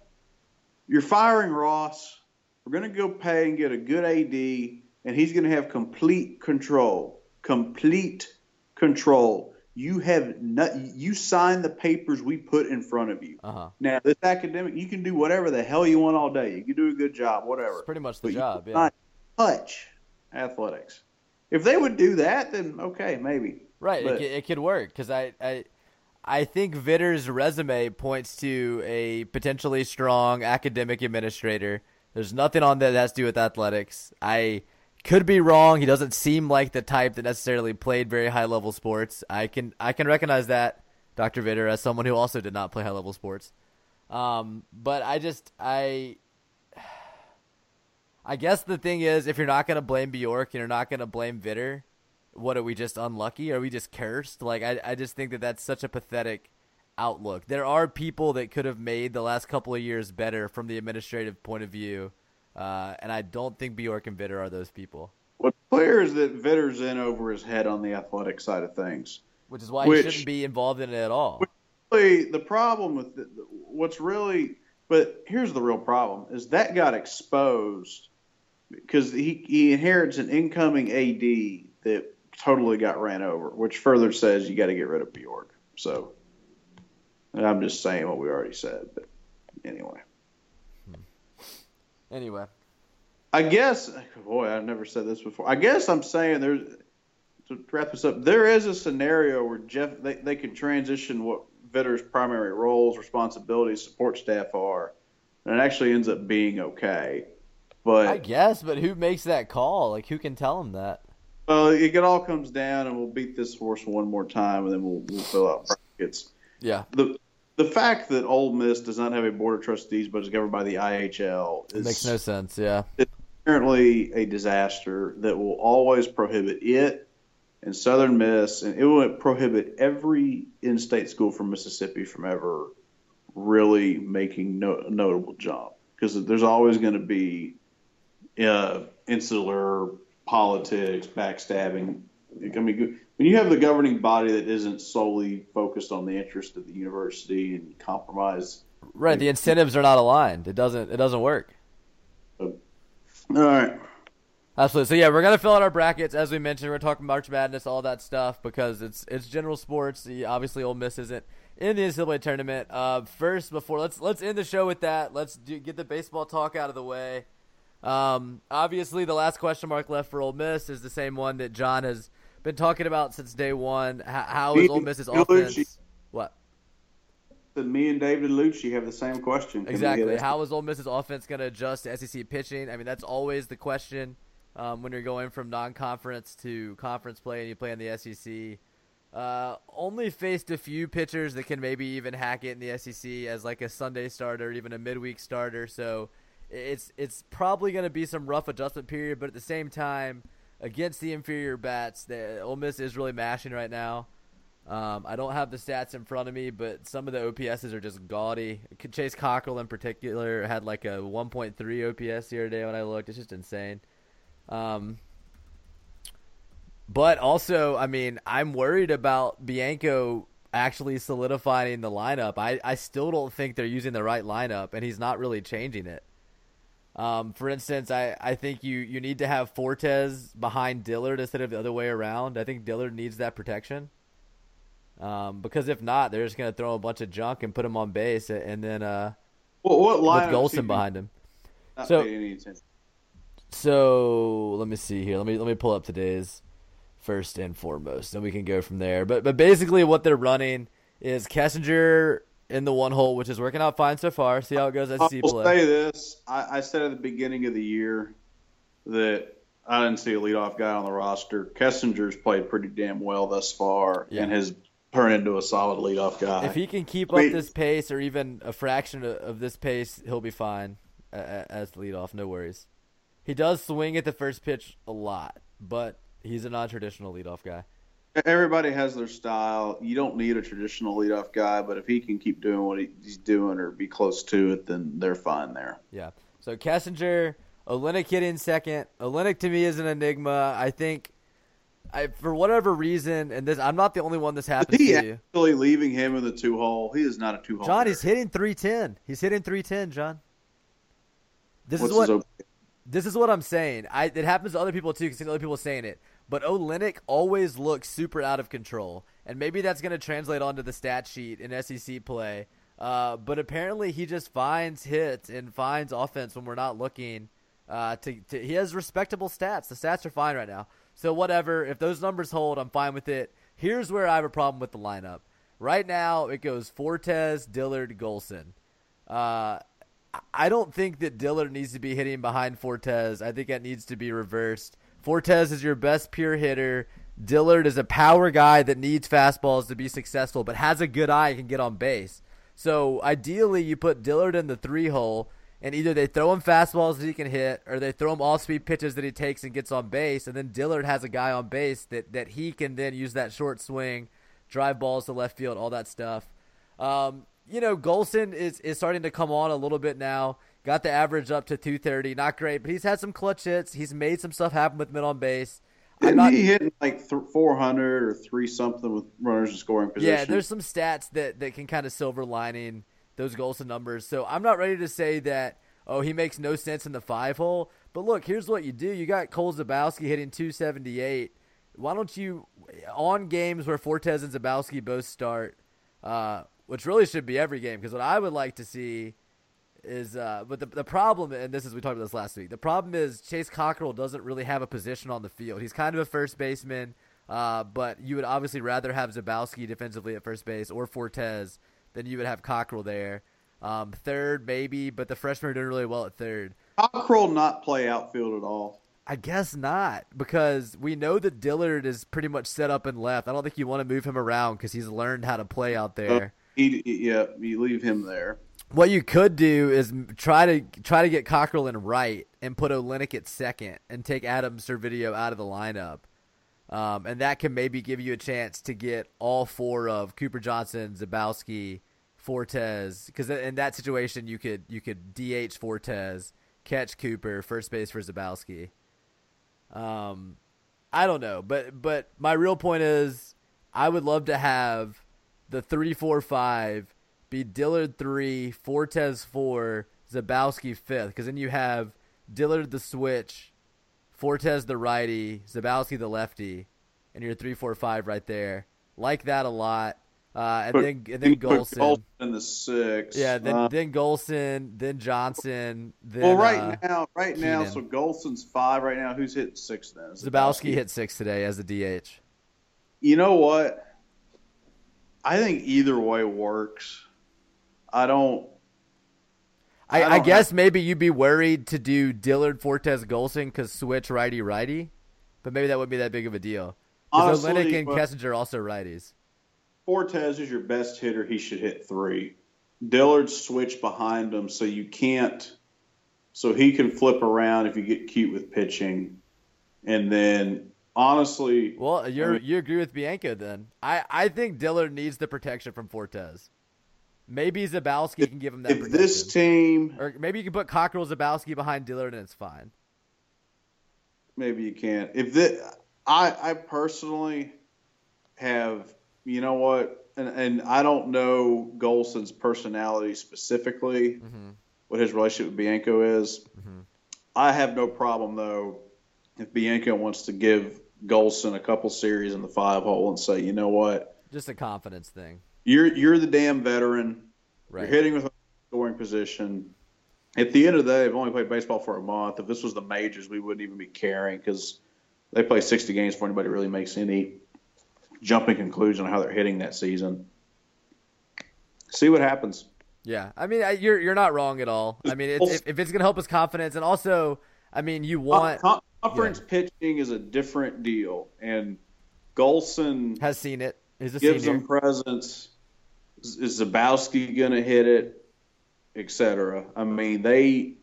you're firing Ross. We're going to go pay and get a good AD, and he's going to have complete control. Complete control. You have not, you signed the papers we put in front of you. Uh huh. Now this academic, you can do whatever the hell you want all day. You can do a good job, whatever. It's pretty much the But job. Yeah. touch athletics. If they would do that, then okay, maybe. Right, But- it, could- it could work because I, I, I think Vitter's resume points to a potentially strong academic administrator. There's nothing on that that has to do with athletics. I could be wrong. He doesn't seem like the type that necessarily played very high level sports. I can I can recognize that, Dr. Vitter, as someone who also did not play high level sports. Um, but I just I. I guess the thing is, if you're not to blame Bjork and you're not to blame Vitter, what are we just unlucky? Are we just cursed? Like I, I just think that that's such a pathetic outlook. There are people that could have made the last couple of years better from the administrative point of view, uh, and I don't think Bjork and Vitter are those people. What's clear is that Vitter's in over his head on the athletic side of things. Which is why Which- he shouldn't be involved in it at all. Really, the problem with the, what's really, but here's the real problem is that got exposed because he, he inherits an incoming AD that totally got ran over, which further says you got to get rid of Bjork. So, and I'm just saying what we already said, but anyway. Anyway, I guess, boy, I've never said this before. I guess I'm saying there's to wrap this up. There is a scenario where Jeff they, they can transition what Vitter's primary roles, responsibilities, support staff are and it actually ends up being okay. But I guess, but who makes that call? Like, who can tell him that? well, it, it all comes down, and we'll beat this horse one more time, and then we'll, we'll fill out brackets. Yeah, the The fact that Ole Miss does not have a board of trustees but is governed by the IHL is makes no sense. Yeah, it's apparently a disaster that will always prohibit it and Southern Miss, and it will prohibit every in-state school from Mississippi from ever really making no, a notable jump because there's always going to be uh, insular politics, backstabbing. I mean, when you have the governing body that isn't solely focused on the interest of the university and compromise. right. The incentives are not aligned. It doesn't. It doesn't work. All right. Absolutely. So yeah, we're gonna fill out our brackets as we mentioned. We're talking March Madness, all that stuff because it's it's general sports. The- Obviously, Ole Miss isn't in the NCAA tournament. Uh, first, before let's let's end the show with that. Let's do, get the baseball talk out of the way. Um, obviously, the last question mark left for Ole Miss is the same one that John has been talking about since day one. How, how is Ole Miss's Lucci. offense? What me and David Lucci have the same question. Can exactly? How is Ole Miss's offense going to adjust to SEC pitching? I mean, that's always the question um, when you're going from non-conference to conference play and you play in the SEC. Uh, only faced a few pitchers that can maybe even hack it in the SEC as like a Sunday starter, even a midweek starter. So it's it's probably going to be some rough adjustment period, but at the same time, against the inferior bats, the Ole Miss is really mashing right now. Um, I don't have the stats in front of me, but some of the OPSs are just gaudy. Chase Cockrell in particular had like a 1.3 OPS the other day when I looked. It's just insane. Um, but also, I mean, I'm worried about Bianco actually solidifying the lineup. I, I still don't think they're using the right lineup, and he's not really changing it. Um, for instance, I, I think you, you need to have Fortes behind Dillard instead of the other way around. I think Dillard needs that protection. Um, because if not, they're just going to throw a bunch of junk and put him on base, and then uh, What, what with lineup Golsan behind him. not So- any attention? So let me see here. Let me let me pull up today's first and foremost, and we can go from there. But but basically, what they're running is Kessinger in the one hole, which is working out fine so far. See how it goes as I SEC will play. say this: I, I said at the beginning of the year that I didn't see a leadoff guy on the roster. Kessinger's played pretty damn well thus far Yeah. and has turned into a solid leadoff guy. If he can keep Wait. up this pace, or even a fraction of, of this pace, he'll be fine as the leadoff. No worries. He does swing at the first pitch a lot, but he's a non-traditional leadoff guy. Everybody has their style. You don't need a traditional leadoff guy, but if he can keep doing what he's doing or be close to it, then they're fine there. Yeah. So Kessinger, Olenek hitting second. Olenek to me is an enigma. I think, I for whatever reason, and this I'm not the only one this happens He to. actually leaving him in the two hole. He is not a two hole. John, he's hitting 310. He's hitting 310. John. This What's is what this is what I'm saying. I it happens to other people too, because other people saying it. But Olenek always looks super out of control, and maybe that's going to translate onto the stat sheet in SEC play. Uh, but apparently, he just finds hits and finds offense when we're not looking. Uh, to, to he has respectable stats. The stats are fine right now. So whatever, if those numbers hold, I'm fine with it. Here's where I have a problem with the lineup. Right now, it goes Fortes, Dillard, Golsan. Uh, I don't think that Dillard needs to be hitting behind Fortes. I think that needs to be reversed. Fortes is your best pure hitter. Dillard is a power guy that needs fastballs to be successful, but has a good eye and can get on base. So ideally, you put Dillard in the three hole, and either they throw him fastballs that he can hit, or they throw him all speed pitches that he takes and gets on base, and then Dillard has a guy on base that that he can then use that short swing, drive balls to left field, all that stuff. Um, you know, Golsan is, is starting to come on a little bit now. Got the average up to 230. Not great, but he's had some clutch hits. He's made some stuff happen with mid on base. Didn't not, he hit like th- 400 or three something with runners in scoring position? yeah, there's some stats that, that can kind of silver lining those Golsan numbers. So I'm not ready to say that, oh, he makes no sense in the five hole. But look, here's what you do. You got Cole Zabowski hitting 278. Why don't you, on games where Fortes and Zabowski both start, uh, which really should be every game, because what I would like to see is, uh, but the, the problem, and this is, we talked about this last week, the problem is Chase Cockrell doesn't really have a position on the field. He's kind of a first baseman, uh, but you would obviously rather have Zabowski defensively at first base or Fortes than you would have Cockrell there. Um, third maybe, but the freshmen are doing really well at third. Cockrell not play outfield at all. I guess not because we know that Dillard is pretty much set up and left. I don't think you want to move him around because he's learned how to play out there. He, he- yeah, you leave him there. What you could do is try to try to get Cockrell right and put Olenek at second and take Adam Servideo out of the lineup. Um, and that can maybe give you a chance to get all four of Cooper Johnson, Zabowski, Fortes. Because in that situation, you could you could DH Fortes, catch Cooper, first base for Zabowski. Um, I don't know, but but my real point is, I would love to have the three, four, five be Dillard three, Fortes four, Zabowski fifth, because then you have Dillard the switch, Fortes the righty, Zabowski the lefty, and your three, four, five right there. Like that a lot. Uh, and Put- then and then Golsan. Golsan in the six. Yeah, then Uh, then Golsan, then Johnson, then well, right uh, now, right now, so Golsan's five right now. Who's hitting six then? Zabowski hit six today as a DH. You know what? I think either way works. I don't. I, I guess maybe you'd be worried to do Dillard, Fortes, Golsan because switch righty righty, but maybe that wouldn't be that big of a deal. Because Honestly, Olenek and Kessinger are also righties. Fortes is your best hitter. He should hit three. Dillard's switch behind him, so you can't. So he can flip around if you get cute with pitching, and then honestly, Well, you I mean- you agree with Bianco then? I, I think Dillard needs the protection from Fortes. Maybe Zabowski can give him that if this team, or maybe you can put Cockrell Zabowski behind Dillard and it's fine. maybe you can't. If this, I, I personally have, you know what, and and I don't know Golsan's personality specifically, mm-hmm. what his relationship with Bianco is. I have no problem though if Bianco wants to give Golsan a couple series in the five hole and say, you know what, Just a confidence thing. You're you're the damn veteran. Right. You're hitting with a scoring position. At the end of the day, I've only played baseball for a month. If this was the majors, we wouldn't even be caring because they play 60 games before anybody really makes any jumping conclusion on how they're hitting that season. See what happens. Yeah, I mean, I- you're you're not wrong at all. I mean, it's, if, if it's gonna help his confidence, and also, I mean, you want Con- conference pitching is a different deal, and Golsan has seen it. He's a gives senior. them presence. Is Zabowski going to hit it, etc. I mean, they.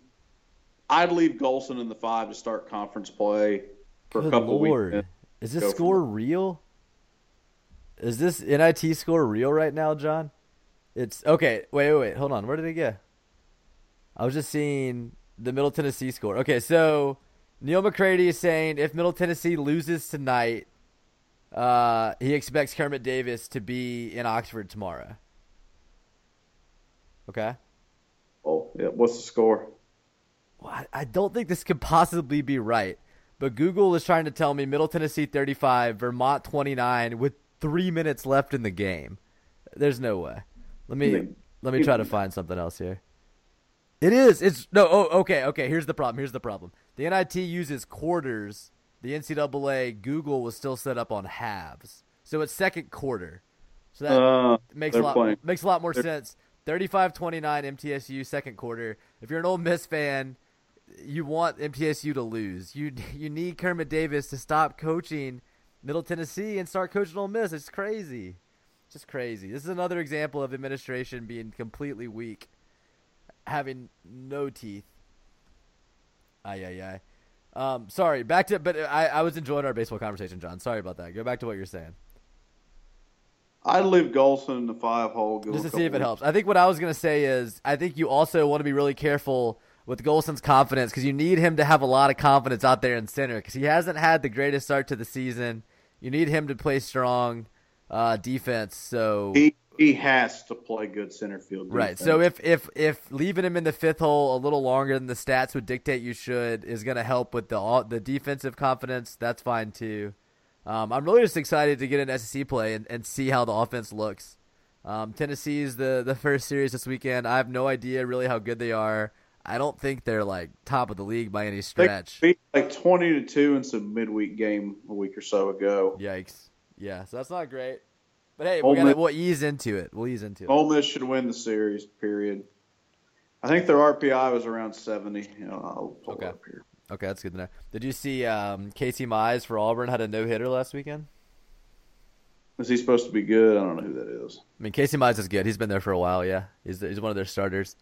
I'd leave Golsan in the five to start conference play for a couple lord, weeks. is this score real? Is this NIT score real right now, John? It's okay. Wait, wait, wait. Hold on. Where did it go? I was just seeing the Middle Tennessee score. Okay, so Neal McCready is saying if Middle Tennessee loses tonight, uh, he expects Kermit Davis to be in Oxford tomorrow. Okay. Oh, yeah. What's the score? Well, I- don't think this could possibly be right, but Google is trying to tell me Middle Tennessee 35, Vermont 29 with three minutes left in the game. There's no way. Let me let me try to find something else here. It is. It's no. Oh, okay. Okay. Here's the problem. Here's the problem. The NIT uses quarters. The NCAA Google was still set up on halves, so it's second quarter. So that Uh, makes a lot playing- makes a lot more they're- sense. 35-29 MTSU second quarter. If you're an Ole Miss fan, you want MTSU to lose. You you need Kermit Davis to stop coaching Middle Tennessee and start coaching Ole Miss. It's crazy. Just crazy. This is another example of administration being completely weak, having no teeth. Ay ay ay. Um, sorry. Back to but I, I was enjoying our baseball conversation, John. Sorry about that. Go back to what you're saying. I'd leave Golsan in the five hole. just to see if it helps. I think what I was gonna say is I think you also want to be really careful with Golsan's confidence because you need him to have a lot of confidence out there in center because he hasn't had the greatest start to the season. You need him to play strong uh, defense. So He he has to play good center field. right. So if if if leaving him in the fifth hole a little longer than the stats would dictate you should is gonna help with the all- the defensive confidence, that's fine too. Um, I'm really just excited to get an SEC play and, and see how the offense looks. Um, Tennessee's the the first series this weekend. I have no idea really how good they are. I don't think they're like top of the league by any they stretch. beat like twenty to two in some midweek game a week or so ago. Yikes! Yeah, so that's not great. But hey, we gotta, we'll ease into it. We'll ease into it. Ole Miss should win the series. Period. I think their RPI was around 70. You know, Okay. It up here. Okay, that's good to know. Did you see um, Casey Mize for Auburn had a no hitter last weekend? Is he supposed to be good? I don't know who that is. I mean, Casey Mize is good. He's been there for a while. Yeah, he's he's one of their starters.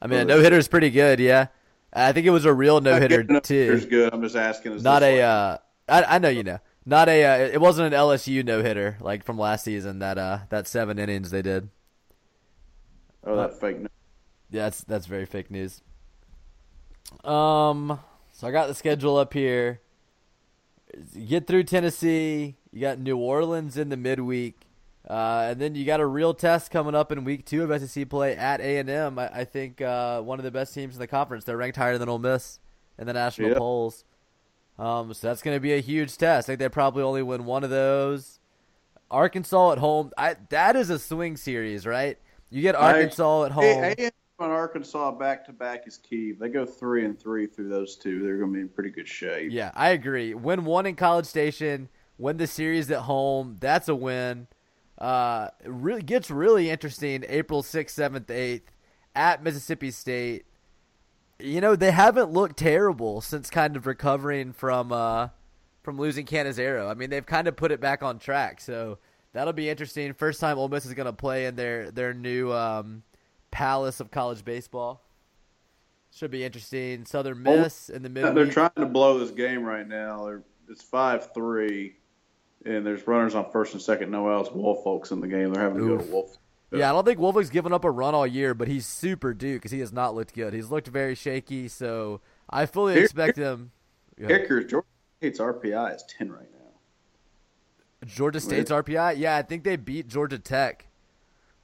I mean, Oh, a no hitter is pretty good. Yeah, I think it was a real no hitter too. good. I'm just asking. Not a. Uh, I I know you know. Not a. Uh, it wasn't an LSU no hitter like from last season. That uh that seven innings they did. oh, that fake news. Yeah, that's that's very fake news. Um, so I got the schedule up here. You get through Tennessee. You got New Orleans in the midweek, uh, and then you got a real test coming up in week two of SEC play at A and M. I, I think uh, one of the best teams in the conference. They're ranked higher than Ole Miss in the national Yeah. polls. Um, so that's going to be a huge test. I think they probably only win one of those. Arkansas at home. I that is a swing series, right? You get Arkansas at home. Hey, A&M Arkansas back to back is key. If they go three and three through those two, they're going to be in pretty good shape. Yeah, I agree. Win one in College Station, win the series at home. That's a win. Uh, it really gets really interesting. April sixth, seventh, eighth at Mississippi State. You know they haven't looked terrible since kind of recovering from uh from losing Cannizaro. I mean they've kind of put it back on track. So that'll be interesting. First time Ole Miss is going to play in their their new um, palace of college baseball. Should be interesting. Southern Miss in the middle. They're trying to blow this game right now. They're, it's five three, and there's runners on first and second. No outs. Woolfolk's in the game. They're having to go to Wolf. Yeah, I don't think Woolfolk's given up a run all year, but he's super due because he has not looked good. He's looked very shaky, so I fully Here- expect him. Yeah. Kickers. Georgia State's RPI is ten right now. Georgia State's RPI, yeah, I think they beat Georgia Tech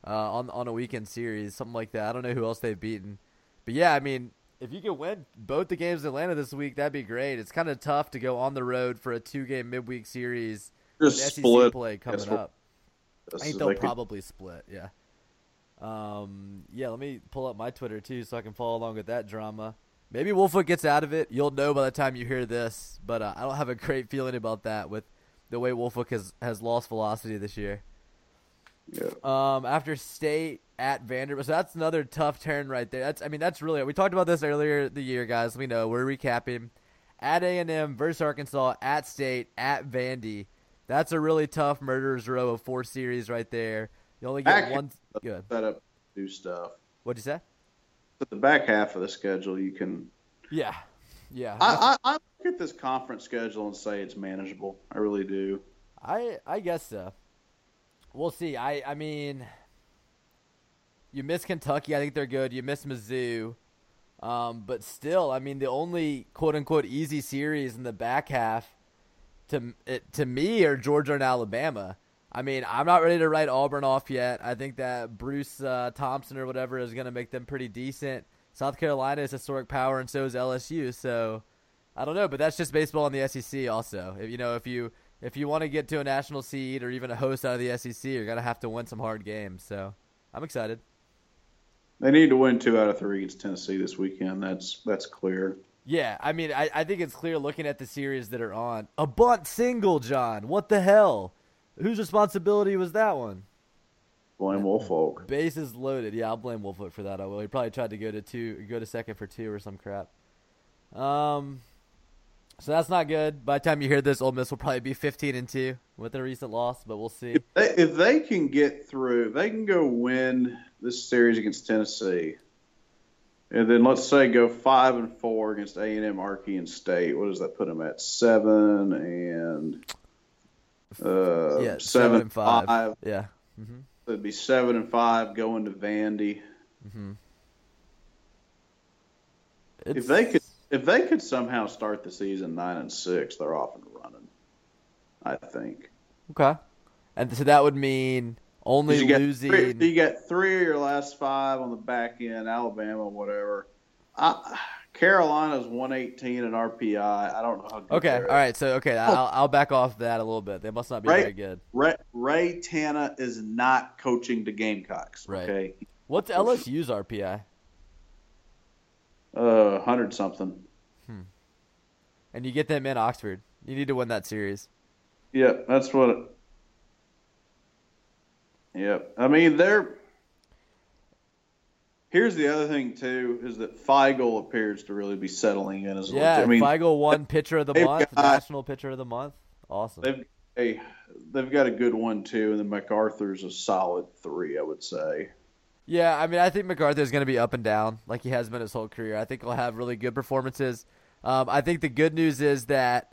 uh, on on a weekend series, something like that. I don't know who else they've beaten, but yeah, I mean, if you could win both the games in Atlanta this week, that'd be great. It's kind of tough to go on the road for a two game midweek series. Just SEC split. play coming what- up. I think they'll probably split. Yeah. Um. Yeah. Let me pull up my Twitter too, so I can follow along with that drama. Maybe Woolfolk gets out of it. You'll know by the time you hear this, but uh, I don't have a great feeling about that with the way Woolfolk has has lost velocity this year. Yeah. Um. After State at Vanderbilt, so that's another tough turn right there. That's I mean that's really we talked about this earlier the year, guys. We know we're recapping at A and M versus Arkansas, at State, at Vandy. That's a really tough murderers row of four series right there. You only get Actually, one. Good. Set up, do stuff. What'd you say? At the back half of the schedule, you can. Yeah, yeah. I, I, I look at this conference schedule and say it's manageable. I really do. I I guess so. We'll see. I I mean, you miss Kentucky. I think they're good. You miss Mizzou, um, but still, I mean, the only quote unquote easy series in the back half to it, to me are Georgia and Alabama. I mean, I'm not ready to write Auburn off yet. I think that Bruce uh, Thompson or whatever is going to make them pretty decent. South Carolina is historic power, and so is LSU. So I don't know, but that's just baseball in the SEC. Also, if, you know, if you if you want to get to a national seed or even a host out of the SEC, you're gonna have to win some hard games. So I'm excited. They need to win two out of three against Tennessee this weekend. That's that's clear. Yeah, I mean, I, I think it's clear looking at the series that are on. A bunt single, John. What the hell? Whose responsibility was that one? Blame Woolfolk. Base is loaded. Yeah, I'll blame Woolfolk for that. I will. He probably tried to go to two, go to second for two or some crap. Um, so that's not good. By the time you hear this, Ole Miss will probably be 15 and two with a recent loss, but we'll see. If they, if they can get through, if they can go win this series against Tennessee, and then let's say go five and four against A and M, Archie, and State. What does that put them at? seven and uh, yeah, seven and five. Yeah. mm-hmm. It'd be seven and five going to Vandy. If they could, if they could somehow start the season nine and six, they're off and running. I think. Okay. And so that would mean only you losing. Three, you got three of your last five on the back end, Alabama, whatever. I, Carolina's 118 in RPI. I don't know how good Okay, all right. So okay, oh. I'll, I'll back off that a little bit. They must not be Right. very good. Ray, Ray Tanner is not coaching the Gamecocks. Right. Okay, What's LSU's RPI? Uh, hundred something. Hmm. And you get them in Oxford. You need to win that series. Yep, that's what. It, yep, I mean they're Here's the other thing too is that Feigl appears to really be settling in as well. Yeah, I mean, Feigl won pitcher of the month, got- national pitcher of the month. Awesome. they've a, they've got a good one too, and then McArthur's a solid three, I would say. Yeah, I mean, I think McArthur is going to be up and down like he has been his whole career. I think he'll have really good performances. Um, I think the good news is that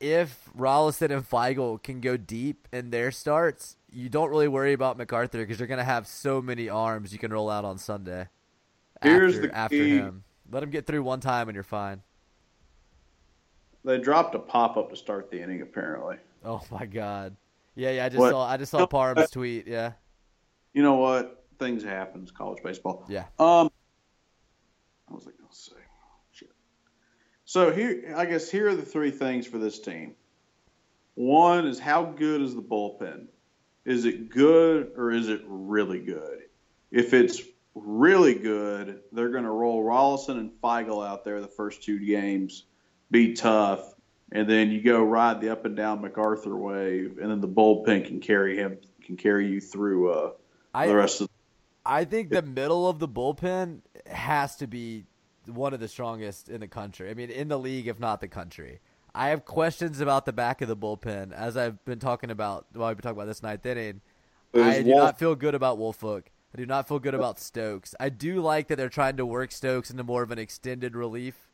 if Rolison and Feigl can go deep in their starts, you don't really worry about McArthur because you're going to have so many arms you can roll out on Sunday. Here's after, the after key. him. Let him get through one time and you're fine. They dropped a pop up to start the inning, apparently. Oh my god. Yeah, yeah. I just What? saw I just saw Parham's tweet. Yeah, You know what? Things happen. It's college baseball. yeah. Um, was I to say? Shit. So here, I guess here are the three things for this team. One is how good is the bullpen? Is it good or is it really good? If it's really good, they're going to roll Rolison and Feigl out there the first two games, be tough, and then you go ride the up and down McArthur wave, and then the bullpen can carry him, can carry you through uh, I the rest of. I think the middle of the bullpen has to be one of the strongest in the country. I mean, in the league, if not the country. I have questions about the back of the bullpen, as I've been talking about. Well, I've been talking about this ninth inning. I do Wolf- not feel good about Woolfolk. I do not feel good about Stokes. I do like that they're trying to work Stokes into more of an extended relief.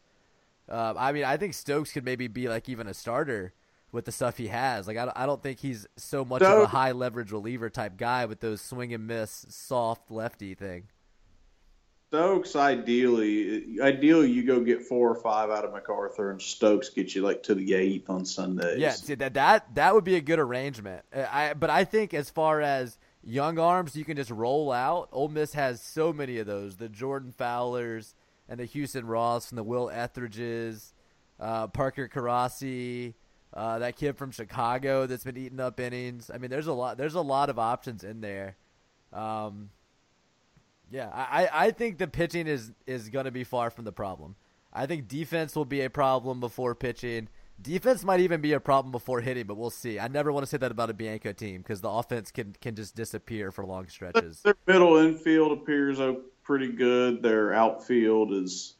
Uh, I mean, I think Stokes could maybe be like even a starter with the stuff he has. Like, I don't, I don't think he's so much of a high leverage reliever type guy with those swing and miss soft lefty thing. Stokes, ideally, ideally you go get four or five out of McArthur, and Stokes gets you like to the eighth on Sundays. Yeah, see, that that that would be a good arrangement. Uh, I but I think as far as young arms, you can just roll out. Ole Miss has so many of those: the Jordan Fowlers and the Houston Roth and the Will Ethridges, uh, Parker Caracci, uh, that kid from Chicago that's been eating up innings. I mean, there's a lot. There's a lot of options in there. Um, yeah, I, I think the pitching is is going to be far from the problem. I think defense will be a problem before pitching. Defense might even be a problem before hitting, but we'll see. I never want to say that about a Bianco team because the offense can can just disappear for long stretches. their middle infield appears pretty good. Their outfield is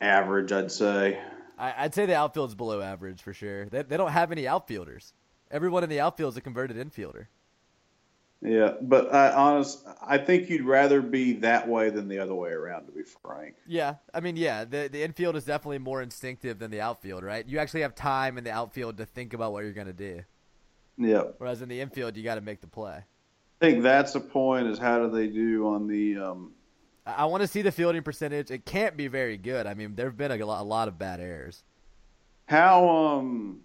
average, I'd say. I, I'd say the outfield's below average for sure. They, they don't have any outfielders. Everyone in the outfield is a converted infielder. Yeah, but I honest, I think you'd rather be that way than the other way around, to be frank. Yeah, I mean, yeah, the the infield is definitely more instinctive than the outfield, right? You actually have time in the outfield to think about what you're going to do, Yeah, whereas in the infield, you got to make the play. I think that's the point. Is how do they do on the um, I, want to see the fielding percentage. It can't be very good. I mean, there have been a lot, a lot of bad errors. How um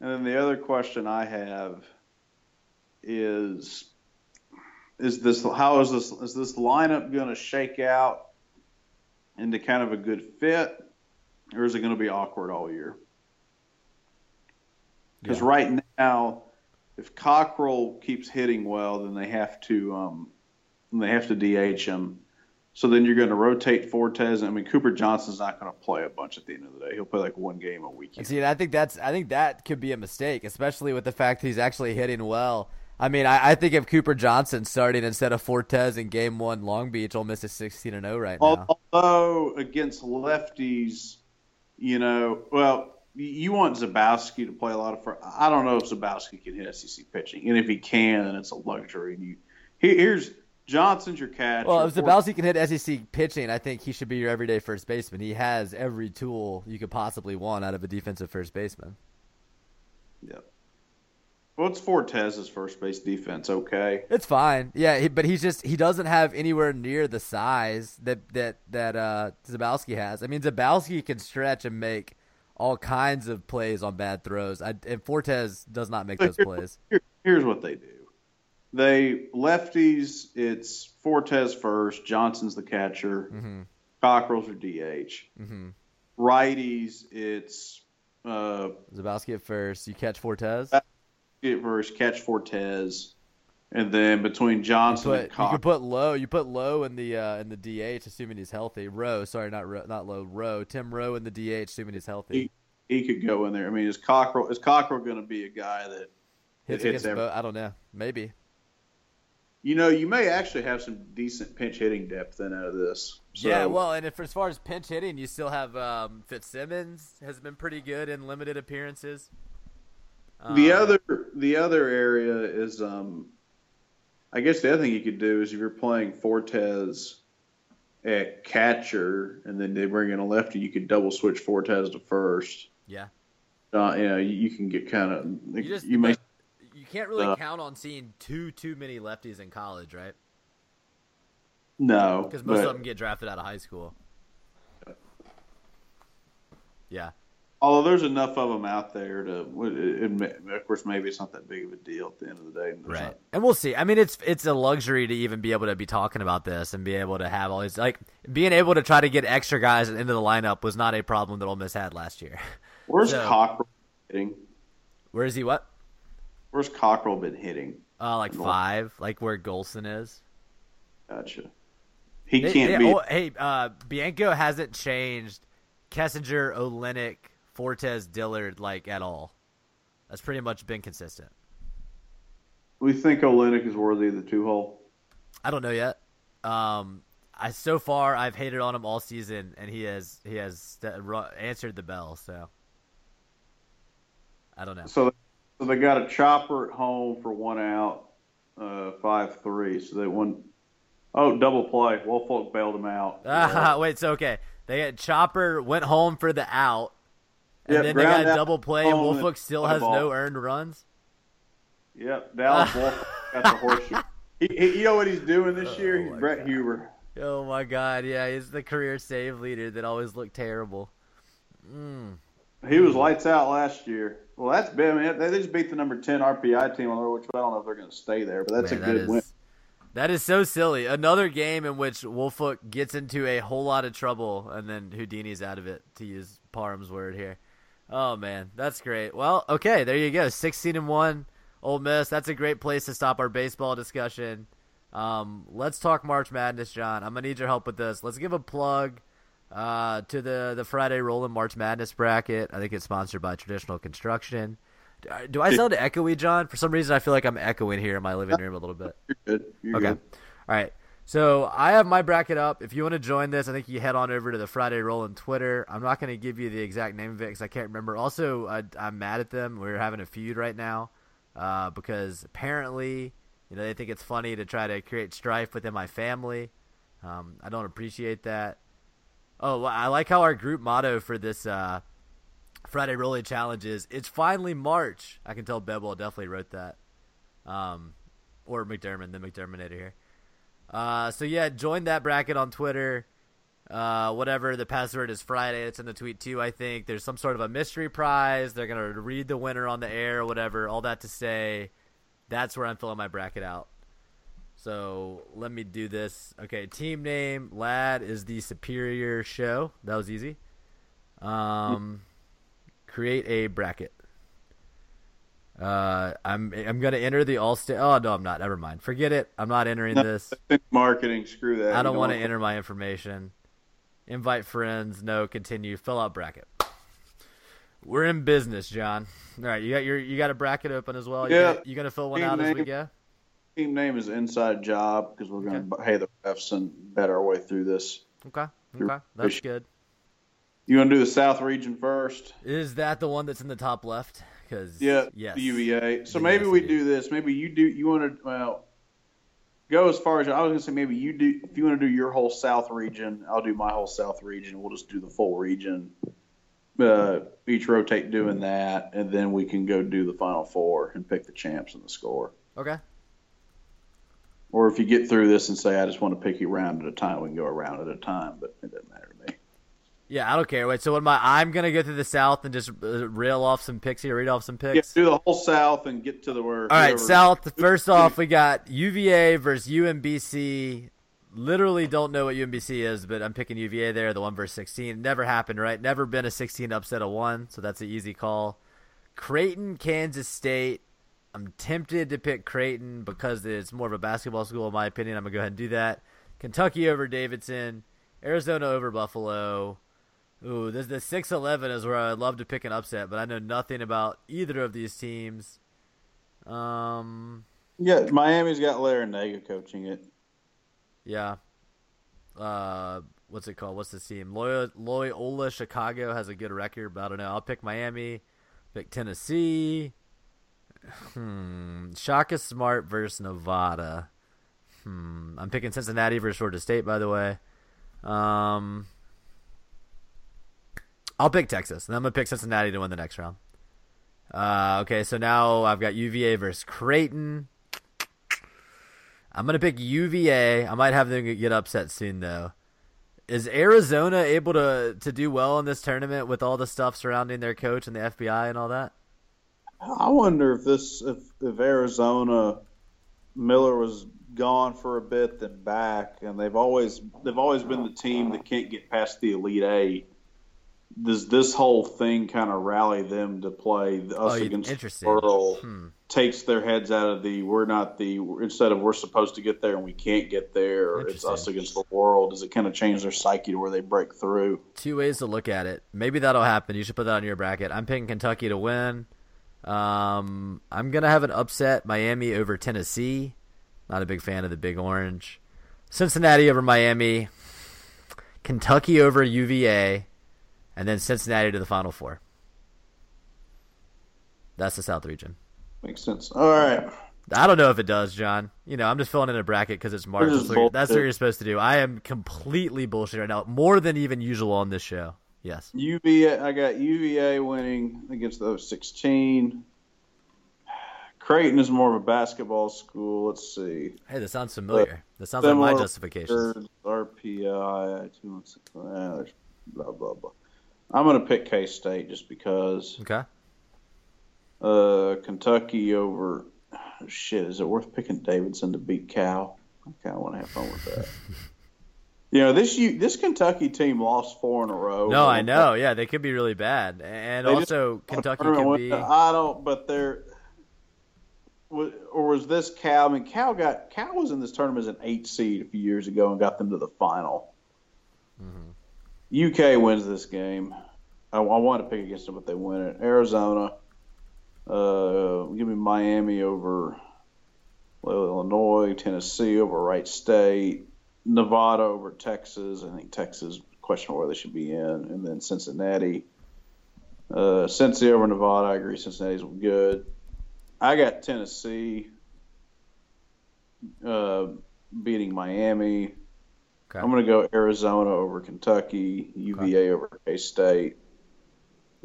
and then the other question I have is is this how is this is this lineup going to shake out into kind of a good fit or is it going to be awkward all year? Because Yeah. right now, if Cockrell keeps hitting well, then they have to um, they have to DH him. So then you're going to rotate Fortes. I mean, Cooper Johnson's not going to play a bunch at the end of the day. He'll play like one game a week. see, I think that's I think that could be a mistake, especially with the fact he's actually hitting well. I mean, I, I think if Cooper Johnson starting instead of Fortes in Game One, Long Beach, Ole Miss is sixteen and zero right now. Although against lefties, you know, well, you want Zabowski to play a lot of. fir- I don't know if Zabowski can hit SEC pitching, and if he can, then it's a luxury. And you here- here's Johnson's your catcher. Well, if Zabowski can hit SEC pitching, I think he should be your everyday first baseman. He has every tool you could possibly want out of a defensive first baseman. Yeah. Well, it's Fortes' first base defense. Okay. It's fine, yeah, he, but he's just he doesn't have anywhere near the size that that that uh, Zabowski has. I mean, Zabowski can stretch and make all kinds of plays on bad throws, I, and Fortes does not make those plays. Here, here's what they do. They lefties. It's Fortes first. Johnson's the catcher. hmm Cockrell's your DH. hmm Righties. It's uh, Zabowski at first, you catch Fortes. get first, catch Fortes, and then between You Johnson put and you Cock. could put low. You put low in the uh, in the DH, assuming he's healthy. Rowe, sorry, not Rowe, not low. Rowe, Tim Rowe in the DH, assuming he's healthy. he could go in there. I mean, is Cockrell is Cockrell going to be a guy that Hits hits every-. I don't know. Maybe. You know, you may actually have some decent pinch hitting depth in out of this. So, yeah, well, and if as far as pinch hitting, you still have um, Fitzsimmons has been pretty good in limited appearances. the Um, other the other area is, um, I guess the other thing you could do is if you're playing Fortes at catcher and then they bring in a lefty, you could double switch Fortes to first. yeah, Uh, you know, you, you can get kind of you just you may can't really Uh, count on seeing too too many lefties in college, right? no Because most but- of them get drafted out of high school. Yeah, Although there's enough of them out there to, it, of course, maybe it's not that big of a deal at the end of the day. There's right. not- And we'll see. I mean, it's it's a luxury to even be able to be talking about this and be able to have all these like being able to try to get extra guys into the lineup was not a problem that Ole Miss had last year. Where's So- Cockrell? Where is he? What? Where's Cockrell been hitting? Uh, like five, like where Golsan is. Gotcha. He They- can't they- be. oh, hey, uh, Bianco hasn't changed Kessinger, Olenek, Fortes, Dillard like at all. That's pretty much been consistent. we think Olenek is worthy of the two hole. I don't know yet. Um, I so far I've hated on him all season, and he has he has answered the bell. So I don't know. So, so they got a chopper at home for one out, uh, five three. So they won. Oh, double play. Woolfolk bailed him out. Ah, wait, so okay, they got Chopper went home for the out, and Yep, then they got a double play, and and still has ball. no earned runs. Yep, Dallas Woolfolk got the horseshoe. He, he, you know what he's doing this year? He's Brett Huber. Oh my God, yeah, he's the career save leader that always looked terrible. Mm. He was lights out last year. Well, that's been. I mean, they just beat the number ten RPI team on there, which I don't know if they're going to stay there, but that's Man, a good is- win. That is so silly. Another game in which Woolfolk gets into a whole lot of trouble, and then Houdini's out of it, to use Parham's word here. Oh man, that's great. Well, okay, there you go. Sixteen and one, Ole Miss. That's a great place to stop our baseball discussion. Um, let's talk March Madness, John. I'm gonna need your help with this. Let's give a plug uh, to the the Friday Rolling March Madness bracket. I think it's sponsored by Traditional Construction. Do I- sound echoey, John? For some reason, I feel like I'm echoing here in my living room a little bit. You're good. You're Okay. good. All right. So I have my bracket up. If you want to join this, I think you head on over to the Friday Roll on Twitter. I'm not going to give you the exact name of it because I can't remember. Also, I, I'm mad at them. We're having a feud right now uh, because apparently, you know, they think it's funny to try to create strife within my family. Um, I don't appreciate that. Oh, I like how our group motto for this uh, Friday Rolling Challenge is "It's finally March." I can tell Bebel definitely wrote that, um, or McDermott, the McDerminator here. Uh, so yeah, join that bracket on Twitter. Uh, whatever the password is Friday. It's in the tweet too. I think there's some sort of a mystery prize. They're gonna read the winner on the air or whatever. All that to say, that's where I'm filling my bracket out. So let me do this. Okay, team name Lad is the Superior Show. That was easy. Um, create a bracket. Uh, I'm I'm gonna enter the all state. Oh no, I'm not. Never mind. Forget it. I'm not entering this. Marketing, screw that. I don't want to enter my information. Invite friends. No. Continue. Fill out bracket. We're in business, John. All right, you got your you got a bracket open as well. You Yeah. gonna, you gonna fill one out as we go? Team name is Inside Job because we're going to pay the refs and bet our way through this. Okay. Okay. That's good. You want to do the South region first? Is that the one that's in the top left? Because Yeah, yes, the UVA. So Then maybe we indeed. do this. Maybe you do. You want to well go as far as I was going to say. Maybe you do. If you want to do your whole South region, I'll do my whole South region. We'll just do the full region. Uh, each rotate doing that, and then we can go do the final four and pick the champs and the score. Okay. Or if you get through this and say, I just want to pick you round at a time, we can go around at a time. But it doesn't matter to me. Yeah, I don't care. Wait, so what am I? I'm gonna go through the South and just uh, rail off some picks here, read off some Yeah, picks. do the whole South and get to the where. All right, South. First off, we got UVA versus UMBC. Literally don't know what UMBC is, but I'm picking UVA there. The one versus 16 never happened, right? Never been a 16 upset of one, so that's an easy call. Creighton, Kansas State. I'm tempted to pick Creighton because it's more of a basketball school, in my opinion. I'm gonna go ahead and do that. Kentucky over Davidson, Arizona over Buffalo. Ooh, this the 6-11 is where I'd love to pick an upset, but I know nothing about either of these teams. Um, Yeah, Miami's got Larranaga coaching it. Yeah. Uh, what's it called? What's the team? Loyola Chicago has a good record, but I don't know. I'll pick Miami. Pick Tennessee. Hmm. Shaka Smart versus Nevada. Hmm. I'm picking Cincinnati versus Florida State, by the way. Um. I'll pick Texas, and I'm gonna pick Cincinnati to win the next round. Uh, okay, so now I've got UVA versus Creighton. I'm gonna pick UVA. I might have them get upset soon though. Is Arizona able to to do well in this tournament with all the stuff surrounding their coach and the FBI and all that? I wonder if this if if Arizona Miller was gone for a bit then back, and they've always they've always been the team that can't get past the Elite Eight. Does this whole thing kind of rally them to play us Oh, against the world? Hmm. Takes their heads out of the we're not the instead of we're supposed to get there and we can't get there. Or it's us against the world. Does it kind of change their psyche to where they break through? Two ways to look at it. Maybe that'll happen. You should put that on your bracket. I'm picking Kentucky to win. Um, I'm gonna have an upset Miami over Tennessee. Not a big fan of the Big Orange. Cincinnati over Miami. Kentucky over UVA, and then Cincinnati to the Final Four. That's the South region. Makes sense. All right. I don't know if it does, John. You know, I'm just filling in a bracket because it's March. That's what, you're- that's what you're supposed to do. I am completely bullshit right now, more than even usual on this show. Yes. UVA, I got UVA winning against the 16. Creighton is more of a basketball school. Let's see. Hey, that sounds familiar. That sounds like my records, RPI, two one six. ah, blah blah blah. I'm gonna pick K State just because. Okay. Uh, Kentucky over. Shit, is it worth picking Davidson to beat Cal? I kind of want to have fun with that. you know, this U, this Kentucky team lost four in a row. No, I know. Yeah, they could be really bad, and They just- also Kentucky could be. I don't, but they're. Or was this Cal? I mean, Cal got Cal was in this tournament as an eight seed a few years ago and got them to the final. Mm-hmm. UK wins this game. I, I want to pick against them, but they win it. Arizona, uh, give me Miami over Illinois, Tennessee over Wright State, Nevada over Texas. I think Texas questionable where they should be in, and then Cincinnati. Uh, Cincy over Nevada. I agree. Cincinnati's good. I got Tennessee uh, beating Miami. Okay. I'm going to go Arizona over Kentucky, UVA over K State.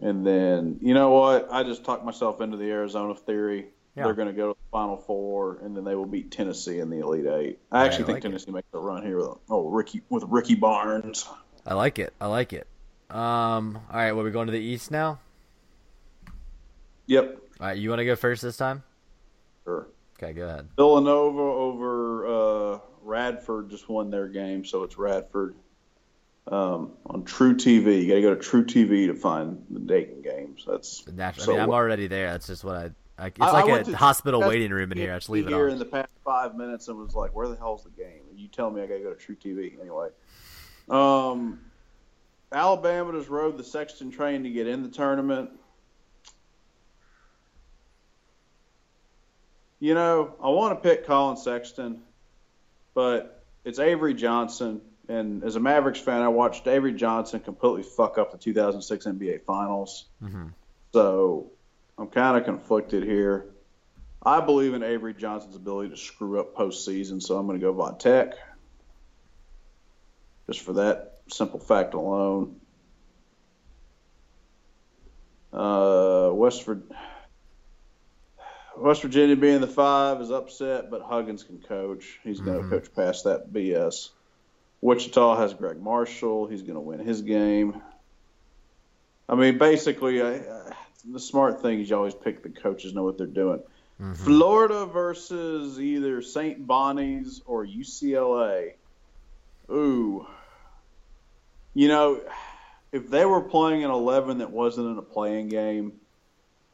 And then, you know what? I just talked myself into the Arizona theory. Yeah. They're going to go to the Final Four, and then they will beat Tennessee in the Elite Eight. I actually I think like it. Tennessee makes a run here with oh Ricky with Ricky Barnes. I like it. I like it. Um. All right. Well, we're going to the East now. Yep, All right. You want to go first this time? sure. Okay. Go ahead. Villanova over uh, Radford just won their game, so it's Radford um, on truTV. You got to go to truTV to find the Dayton games. That's The natural. so I mean, I'm already there. That's just what I. I it's I- I like went a hospital waiting room in here. I just leave it here on. in the past five minutes and was like, "Where the hell's the game?" And you tell me I got to go to truTV anyway. Um, Alabama just rode the Sexton train to get in the tournament. You know, I want to pick Collin Sexton, but it's Avery Johnson. And as a Mavericks fan, I watched Avery Johnson completely fuck up the 2006 NBA Finals. Mhm. So I'm kind of conflicted here. I believe in Avery Johnson's ability to screw up postseason, so I'm going to go Von Tech. Just for that simple fact alone. Uh, West, West Virginia being the five is upset, but Huggins can coach. He's going to Mhm. coach past that BS. Wichita has Gregg Marshall. He's going to win his game. I mean, basically, I, I, the smart thing is you always pick the coaches know what they're doing. Mhm. Florida versus either St. Bonnie's or UCLA. Ooh. You know, if they were playing an 11 that wasn't in a play-in game,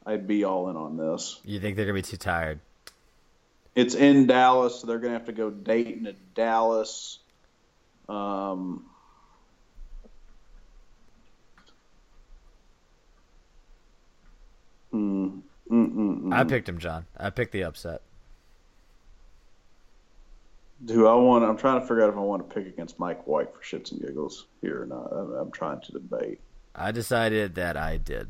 I'd be all in on this. You think they're gonna be too tired? It's in Dallas, so they're going to have to go Dayton to Dallas. Um, mm, mm, mm. I picked him, John. I picked the upset. Do I want? I'm trying to figure out if I want to pick against Mike White for shits and giggles here or not. I'm, I'm trying to debate. I decided that I did.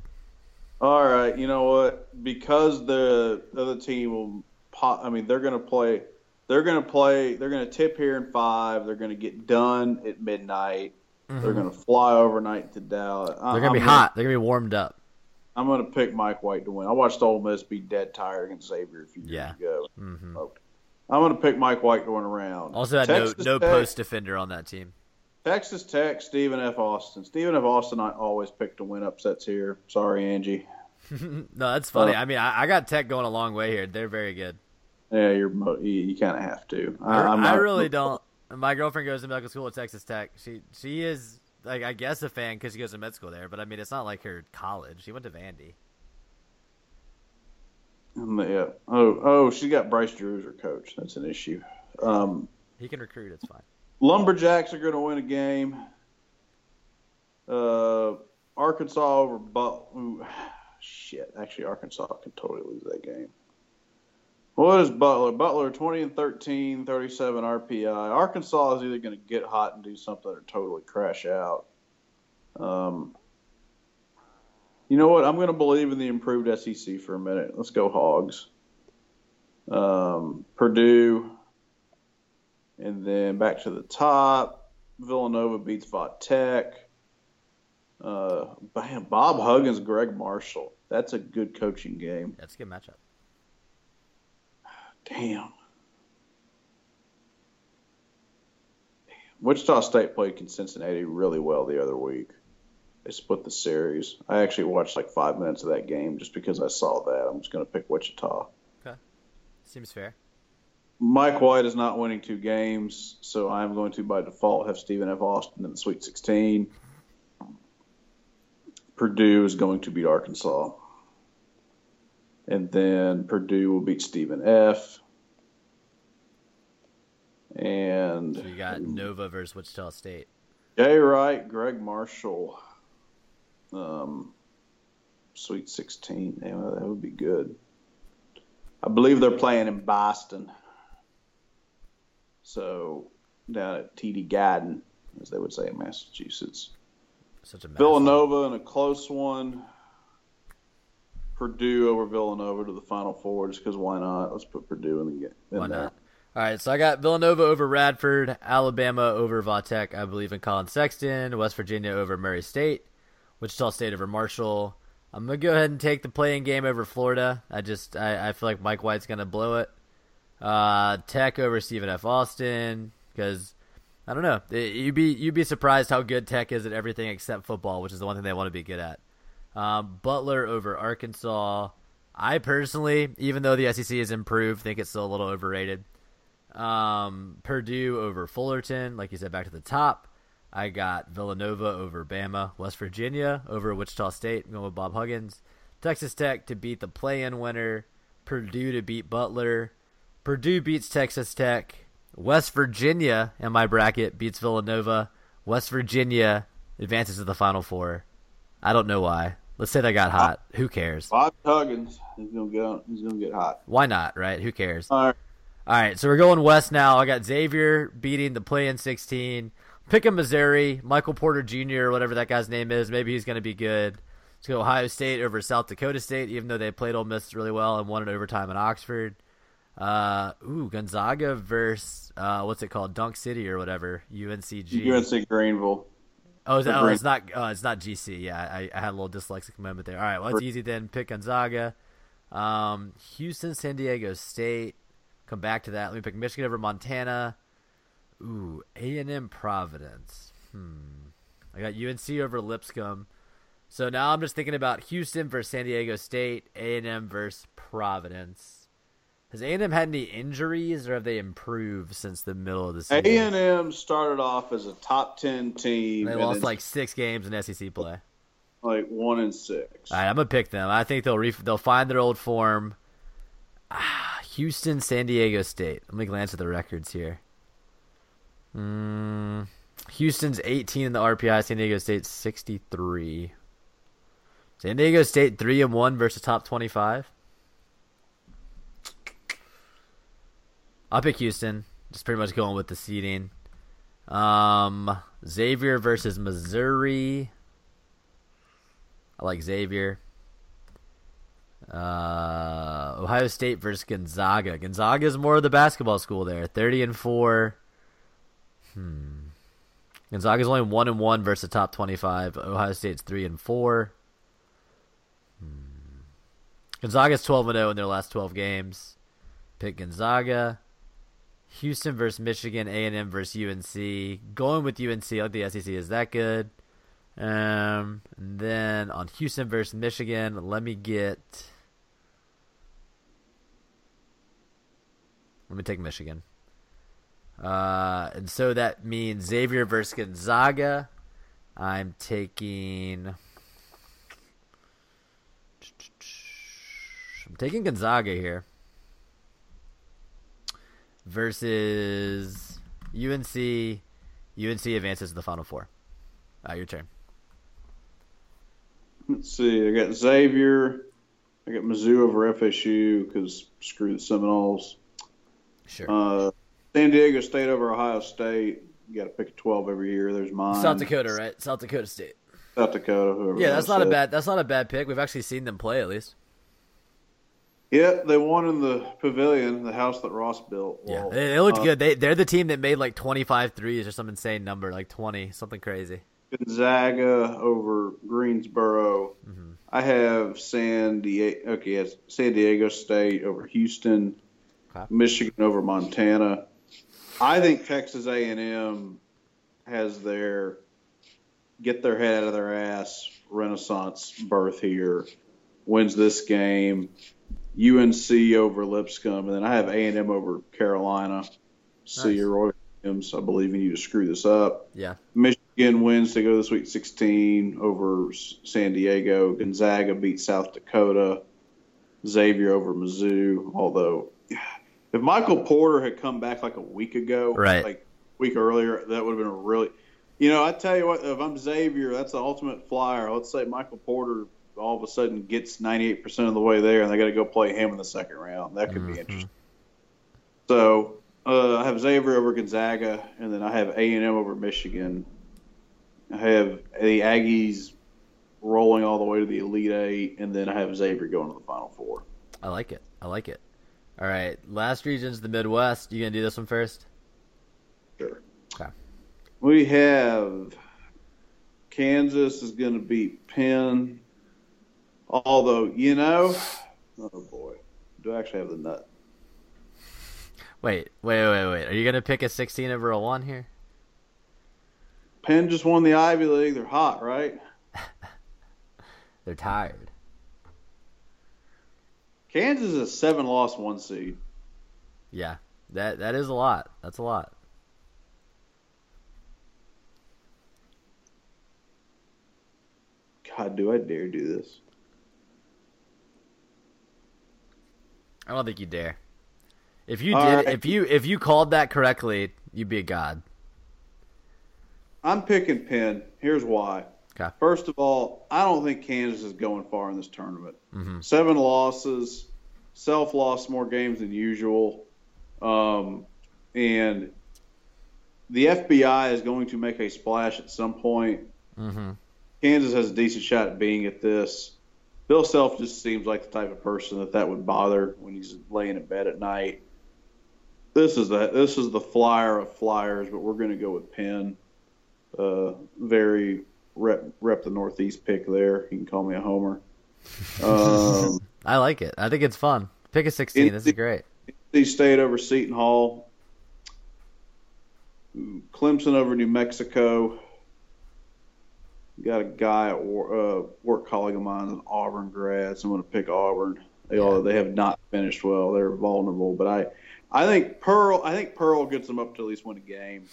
All right, you know what? Because the other team will, po- I mean, they're going to play. They're going to play. They're going to tip here in five. They're going to get done at midnight. They're going to fly overnight to Dallas. Mm-hmm. They're gonna be hot. They're gonna be warmed up. I'm going to pick Mike White to win. I watched Ole Miss be dead tired against Xavier a few years Yeah. ago. hmm Okay. I'm going to pick Mike White going around. Also had Texas no no Tech- post defender on that team. Texas Tech, Stephen F. Austin. Stephen F. Austin, I always pick to win upsets here. Sorry, Angie. no, that's funny. Uh, I mean, I, I got Tech going a long way here. They're very good. Yeah, you're mo- you, you kind of have to. I, I, I'm I really don't. My girlfriend goes to medical school at Texas Tech. She she is like I guess a fan because she goes to med school there. But I mean, it's not like her college. She went to Vandy. Um, Yeah. Oh, oh, she got Bryce Drew as her coach. That's an issue. Um, He can recruit. It's fine. Lumberjacks are going to win a game. Uh, Arkansas over but shit. Actually, Arkansas can totally lose that game. What is Butler? Butler 20 and 13, 37 RPI. Arkansas is either going to get hot and do something or totally crash out. Um, you know what? I'm going to believe in the improved SEC for a minute. Let's go Hogs. Um, Purdue. And then back to the top, Villanova beats Va Tech. Uh, bam, Bob Huggins, Gregg Marshall. That's a good coaching game. That's a good matchup. Damn. Wichita State played Cincinnati really well the other week. They split the series. I actually watched like five minutes of that game just because I saw that. I'm just going to pick Wichita. Okay. Seems fair. Mike White is not winning two games, so I'm going to by default have Stephen F. Austin in the Sweet 16. Purdue is going to beat Arkansas. And then Purdue will beat Stephen F. And So you got Nova versus Wichita State. Jay Wright, Gregg Marshall, um, Sweet 16. Yeah, that would be good. I believe they're playing in Boston. So down at TD Garden, as they would say in Massachusetts. Such a mess. Villanova in a close one. Purdue over Villanova to the Final Four, just because why not? Let's put Purdue in the game. in Why not? All right, so I got Villanova over Radford, Alabama over Va Tech. I believe in Collin Sexton, West Virginia over Murray State, Wichita State over Marshall. I'm gonna go ahead and take the play-in game over Florida. I just I, I feel like Mike White's gonna blow it. Uh, Tech over Stephen F. Austin because I don't know. You'd be you'd be surprised how good Tech is at everything except football, which is the one thing they want to be good at. Um, Butler over Arkansas. I personally, even though the SEC has improved, think it's still a little overrated. Um, Purdue over Fullerton, like you said, back to the top. I got Villanova over Bama, West Virginia over Wichita State, going with Bob Huggins. Texas Tech to beat the play-in winner. Purdue to beat Butler. Purdue beats Texas Tech. West Virginia in my bracket beats Villanova. West Virginia advances to the Final Four. I don't know why. Let's say they got hot. Who cares? Bob Huggins, he's gonna get he's gonna get hot. Why not, right? Who cares? All right. All right, so we're going west now. I got Xavier beating the play in 16. Pick a Missouri, Michael Porter Jr., or whatever that guy's name is. Maybe he's going to be good. Let's go Ohio State over South Dakota State, even though they played Ole Miss really well and won in overtime in Oxford. Uh, ooh, Gonzaga versus, uh, what's it called? Dunk City or whatever. UNCG. UNC Greenville. Oh, is that, oh it's not. Oh, it's not GC. Yeah, I, I had a little dyslexic moment there. All right, well, it's easy then. Pick Gonzaga. Um, Houston, San Diego State. Come back to that. Let me pick Michigan over Montana. Ooh, A and M Providence. Hmm. I got UNC over Lipscomb. So now I'm just thinking about Houston versus San Diego State. A and M versus Providence. Has A and M had any injuries, or have they improved since the middle of the season? A and M started off as a top ten team. They and lost then, like six games in SEC play. like one and six. All right, I'm gonna pick them. I think they'll ref- they'll find their old form. Ah, Houston, San Diego State. Let me glance at the records here. Mm, Houston's 18 in the RPI. San Diego State's 63. San Diego State three and one versus top 25. I'll pick Houston. just pretty much going with the seeding. Um, Xavier versus Missouri. I like Xavier. Uh, Ohio State versus Gonzaga. Gonzaga is more of the basketball school there. Thirty and four. Hmm. Gonzaga's only one and one versus top twenty-five. Ohio State's three and four. Hmm. Gonzaga's twelve and zero in their last twelve games. Pick Gonzaga. Houston versus Michigan. A and M versus UNC. Going with UNC. Like the SEC is that good. Um, and then on Houston versus Michigan, let me get. Let me take Michigan. Uh, and so that means Xavier versus Gonzaga. I'm taking. I'm taking Gonzaga here. Versus UNC. UNC advances to the Final Four. Uh, your turn. Let's see. I got Xavier. I got Mizzou over FSU because screw the Seminoles. Sure. Uh, San Diego State over Ohio State. You got to pick a 12 every year. There's mine. South Dakota, right? South Dakota State. South Dakota. Whoever Yeah, that's not a bad. That's not a bad pick. We've actually seen them play at least. Yeah, they won in the pavilion, the house that Ross built. Yeah, Well, they, they looked uh, good. They they're the team that made like 25 threes or some insane number, like 20, something crazy. Gonzaga over Greensboro. Mm-hmm. I have San Diego. Okay, yes, San Diego State over Houston. Okay. Michigan over Montana. I think Texas A&M has their get their head out of their ass renaissance birth here. Wins this game. UNC over Lipscomb, and then I have A&M over Carolina. See Nice. you, Roy Williams. I believe in you to screw this up. Yeah, Michigan wins to go this week 16 over San Diego. Gonzaga beats South Dakota. Xavier over Mizzou. Although, if Michael Porter had come back like a week ago, Right. like a week earlier, that would have been a really, you know, I tell you what, if I'm Xavier, that's the ultimate flyer. Let's say Michael Porter all of a sudden gets 98% of the way there, and they got to go play him in the second round. That could be interesting. So uh, I have Xavier over Gonzaga, and then I have A and M over Michigan. I have the Aggies rolling all the way to the Elite Eight, and then I have Xavier going to the Final Four. I like it. I like it. All right, last region's the Midwest. You gonna do this one first? Sure. Okay. We have Kansas is going to beat Penn. Although, you know, oh boy, do I actually have the nut? Wait, wait, wait, wait. Are you gonna pick a 16 over a one here? Penn just won the Ivy League. They're hot, right? They're tired. Kansas is a seven loss one seed. Yeah, that that is a lot. That's a lot. God, do I dare do this? I don't think you dare. If you All did, right. if you if you called that correctly, you'd be a god. I'm picking Penn. Here's why. Okay. First of all, I don't think Kansas is going far in this tournament. Mhm. Seven losses, Self lost more games than usual, um, and the FBI is going to make a splash at some point. Mm-hmm. Kansas has a decent shot at being at this. Bill Self just seems like the type of person that that would bother when he's laying in bed at night. This is the this is the flyer of flyers, but we're going to go with Penn. Uh, very rep rep the Northeast pick there. You can call me a homer. Um, I like it. I think it's fun. Pick a 16. This is great. NC State over Seton Hall. Clemson over New Mexico. Got a guy at uh, work colleague of mine, an Auburn grad. So I'm going to pick Auburn. They all they have not finished well. They're vulnerable, but I I think Pearl I think Pearl gets them up to at least win a game.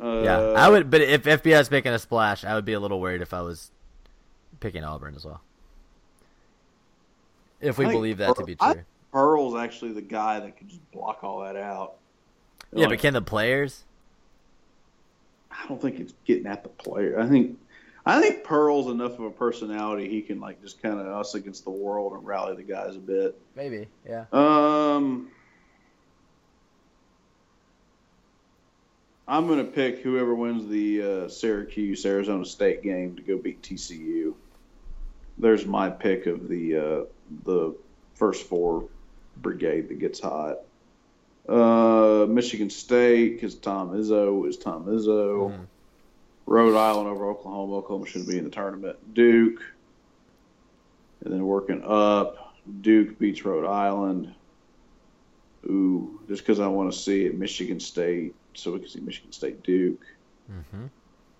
Uh, Yeah, I would. But if FBI is making a splash, I would be a little worried if I was picking Auburn as well. If we I believe that to be I true. think Pearl's actually the guy that can just block all that out. Yeah, Like, but can the players? I don't think it's getting at the player. I think I think Pearl's enough of a personality he can like just kind of us against the world and rally the guys a bit. Maybe. Yeah. Um, I'm going to pick whoever wins the uh, Syracuse Arizona State game to go beat TCU. There's my pick of the uh, the first four brigade that gets hot. Uh, Michigan State because Tom Izzo is Tom Izzo. Mhm. Rhode Island over Oklahoma. Oklahoma should be in the tournament. Duke, and then working up. Duke beats Rhode Island. Ooh, just because I want to see it. Michigan State, so we can see Michigan State Duke. Mhm.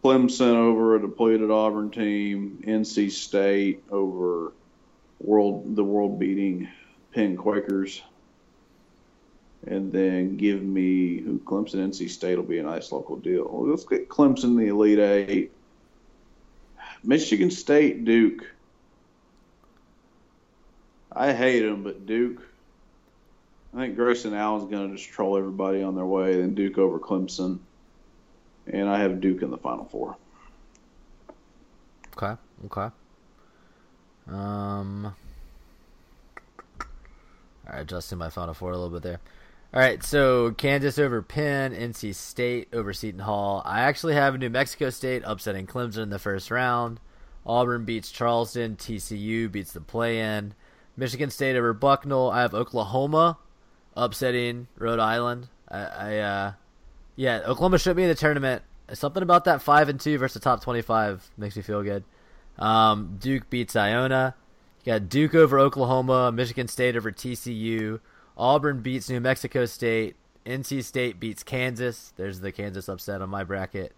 Clemson over a depleted Auburn team. NC State over world the world beating Penn Quakers. And then give me who Clemson NC State will be a nice local deal. Let's get Clemson the Elite Eight. Michigan State Duke. I hate them, but Duke. I think Grayson Allen's going to just troll everybody on their way. Then Duke over Clemson and I have Duke in the Final Four. Okay. Okay. Um. All right, adjusting my Final Four a little bit there. All right, so Kansas over Penn, NC State over Seton Hall. I actually have New Mexico State upsetting Clemson in the first round. Auburn beats Charleston. TCU beats the play-in. Michigan State over Bucknell. I have Oklahoma upsetting Rhode Island. I, I uh, yeah, Oklahoma should be in the tournament. Something about that five and two versus the top twenty-five makes me feel good. Um, Duke beats Iona. You got Duke over Oklahoma, Michigan State over TCU, Auburn beats New Mexico State, NC State beats Kansas. There's the Kansas upset on my bracket.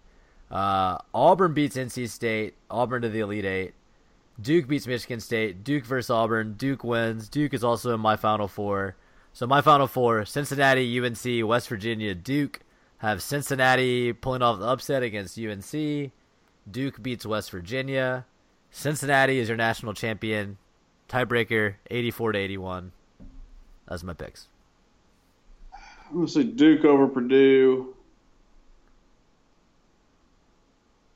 Uh, Auburn beats NC State, Auburn to the Elite Eight. Duke beats Michigan State, Duke versus Auburn. Duke wins. Duke is also in my Final Four. So my Final Four: Cincinnati, UNC, West Virginia, Duke. Have Cincinnati pulling off the upset against UNC. Duke beats West Virginia. Cincinnati is your national champion. Tiebreaker, eighty-four to eighty-one. That's my picks. I'm gonna say Duke over Purdue.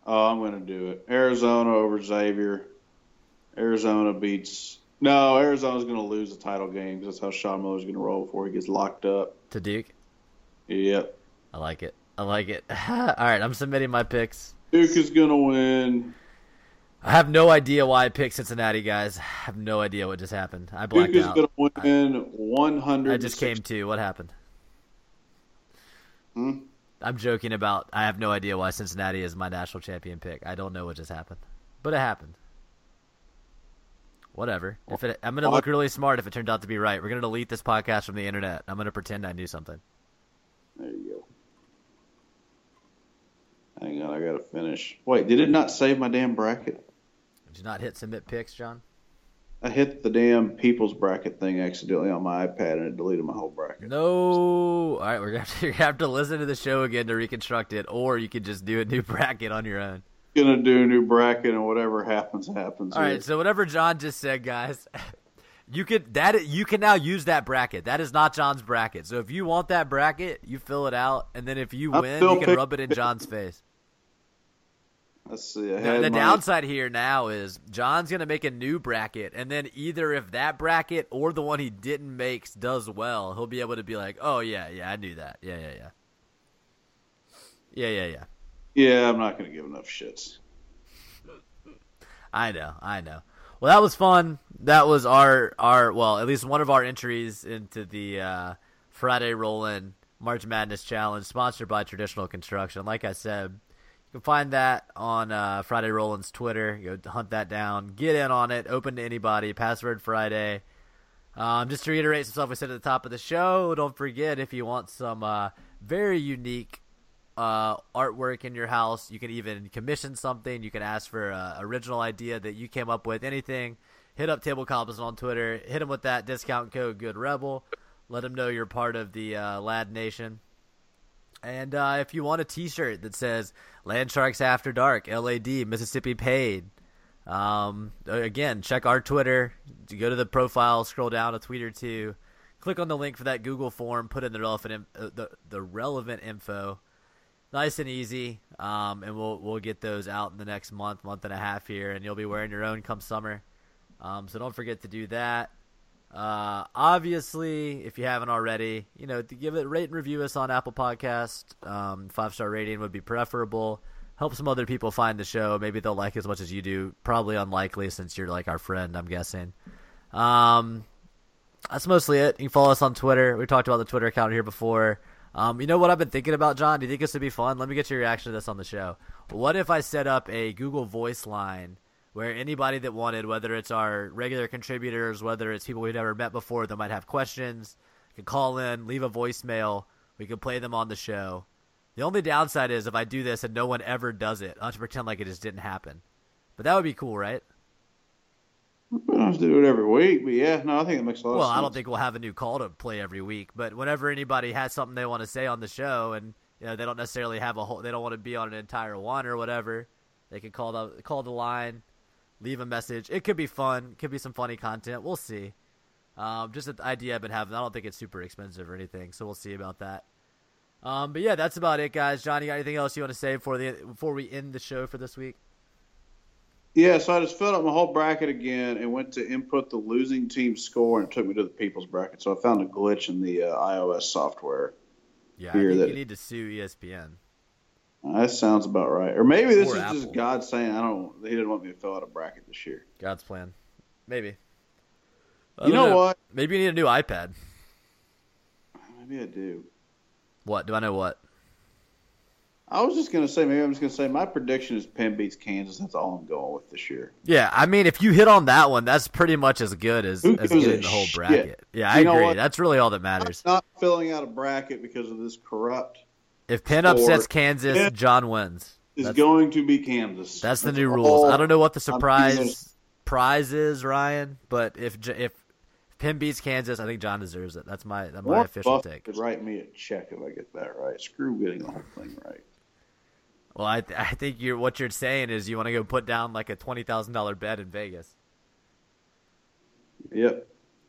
Oh, I'm gonna do it. Arizona over Xavier. Arizona beats. No, Arizona's gonna lose the title game because that's how Sean Miller's gonna roll before he gets locked up. To Duke. Yep. I like it. I like it. All right, I'm submitting my picks. Duke is gonna win. I have no idea why I picked Cincinnati, guys. I have no idea what just happened. I Duke blacked is out. gonna win 100. I just came to. What happened? Hmm? I'm joking about. I have no idea why Cincinnati is my national champion pick. I don't know what just happened, but it happened. Whatever. If it, I'm gonna look really smart if it turned out to be right. We're gonna delete this podcast from the internet. I'm gonna pretend I knew something. There you go. Hang on, I gotta finish. Wait, did it not save my damn bracket? Did you not hit submit picks, John? I hit the damn people's bracket thing accidentally on my iPad and it deleted my whole bracket. No. All right, we're gonna have to, you're gonna have to listen to the show again to reconstruct it, or you could just do a new bracket on your own. Gonna do a new bracket and whatever happens happens. All here. right, so whatever John just said, guys, you could that you can now use that bracket. That is not John's bracket. So if you want that bracket, you fill it out, and then if you I'm win, you can pick- rub it in John's face. Let's see. Now, the my- downside here now is John's gonna make a new bracket, and then either if that bracket or the one he didn't make does well, he'll be able to be like, "Oh yeah, yeah, I knew that. Yeah, yeah, yeah, yeah, yeah, yeah." Yeah, I'm not gonna give enough shits. I know, I know. Well, that was fun. That was our our well, at least one of our entries into the uh, Friday Rollin March Madness Challenge, sponsored by Traditional Construction. Like I said, can find that on uh, Friday Rollin's Twitter. Go hunt that down, get in on it. Open to anybody. Password Friday. Um, just to reiterate some stuff we said at the top of the show, don't forget if you want some uh, very unique uh, artwork in your house, you can even commission something. You can ask for an original idea that you came up with. Anything, hit up Table Cobbles on Twitter. Hit them with that discount code Good Rebel. Let them know you're part of the uh, Lad Nation. And uh, if you want a T-shirt that says "Land Sharks After Dark," LAD, Mississippi paid. Um, again, check our Twitter. Go to the profile, scroll down a tweet or two, click on the link for that Google form, put in the relevant uh, the the relevant info. Nice and easy, um, and we'll we'll get those out in the next month, month and a half here, and you'll be wearing your own come summer. Um, so don't forget to do that. Uh, obviously, if you haven't already, you know, to give it rate and review us on Apple Podcast. Um, five star rating would be preferable. Help some other people find the show. Maybe they'll like as much as you do. Probably unlikely since you're like our friend. I'm guessing. Um, that's mostly it. You can follow us on Twitter. We talked about the Twitter account here before. Um, you know what I've been thinking about, John? Do you think this would be fun? Let me get your reaction to this on the show. What if I set up a Google Voice line where anybody that wanted, whether it's our regular contributors, whether it's people we've never met before that might have questions, can call in, leave a voicemail. We can play them on the show. The only downside is if I do this and no one ever does it, I have to pretend like it just didn't happen. But that would be cool, right? We don't have to do it every week, but yeah, no, I think it makes a lot Well, of sense. I don't think we'll have a new call to play every week, but whenever anybody has something they want to say on the show, and you know they don't necessarily have a whole, they don't want to be on an entire one or whatever, they can call the call the line, leave a message. It could be fun, could be some funny content. We'll see. Um, just an idea I've been having. I don't think it's super expensive or anything, so we'll see about that. Um, but yeah, that's about it, guys. Johnny, got anything else you want to say before the before we end the show for this week? Yeah, so I just filled up my whole bracket again and went to input the losing team score and it took me to the people's bracket. So I found a glitch in the uh, iOS software. Yeah, I think that- you need to sue ESPN. That sounds about right. Or maybe this Or is Apple. just God saying I don't. He didn't want me to fill out a bracket this year. God's plan, maybe. I You don't know what? Maybe you need a new iPad. Maybe I do. What do I know? What? I was just gonna say. Maybe I'm just gonna say my prediction is Penn beats Kansas. That's all I'm going with this year. Yeah, I mean, if you hit on that one, that's pretty much as good as, as getting the whole shit? bracket. Yeah, I You know agree. That's really all that matters. I'm not filling out a bracket because of this corrupt. If Penn upsets Kansas, Yeah. John wins. Is That's, going to be Kansas. that's the That's new rules. I don't know what the surprise prize is, Ryan, but if if Penn beats Kansas, I think John deserves it. That's my that's my Warren official Buffett take. Could write me a check if I get that right. Screw getting the whole thing right. Well, I th- I think you're what you're saying is you want to go put down like a twenty thousand dollar bet in Vegas. Yep.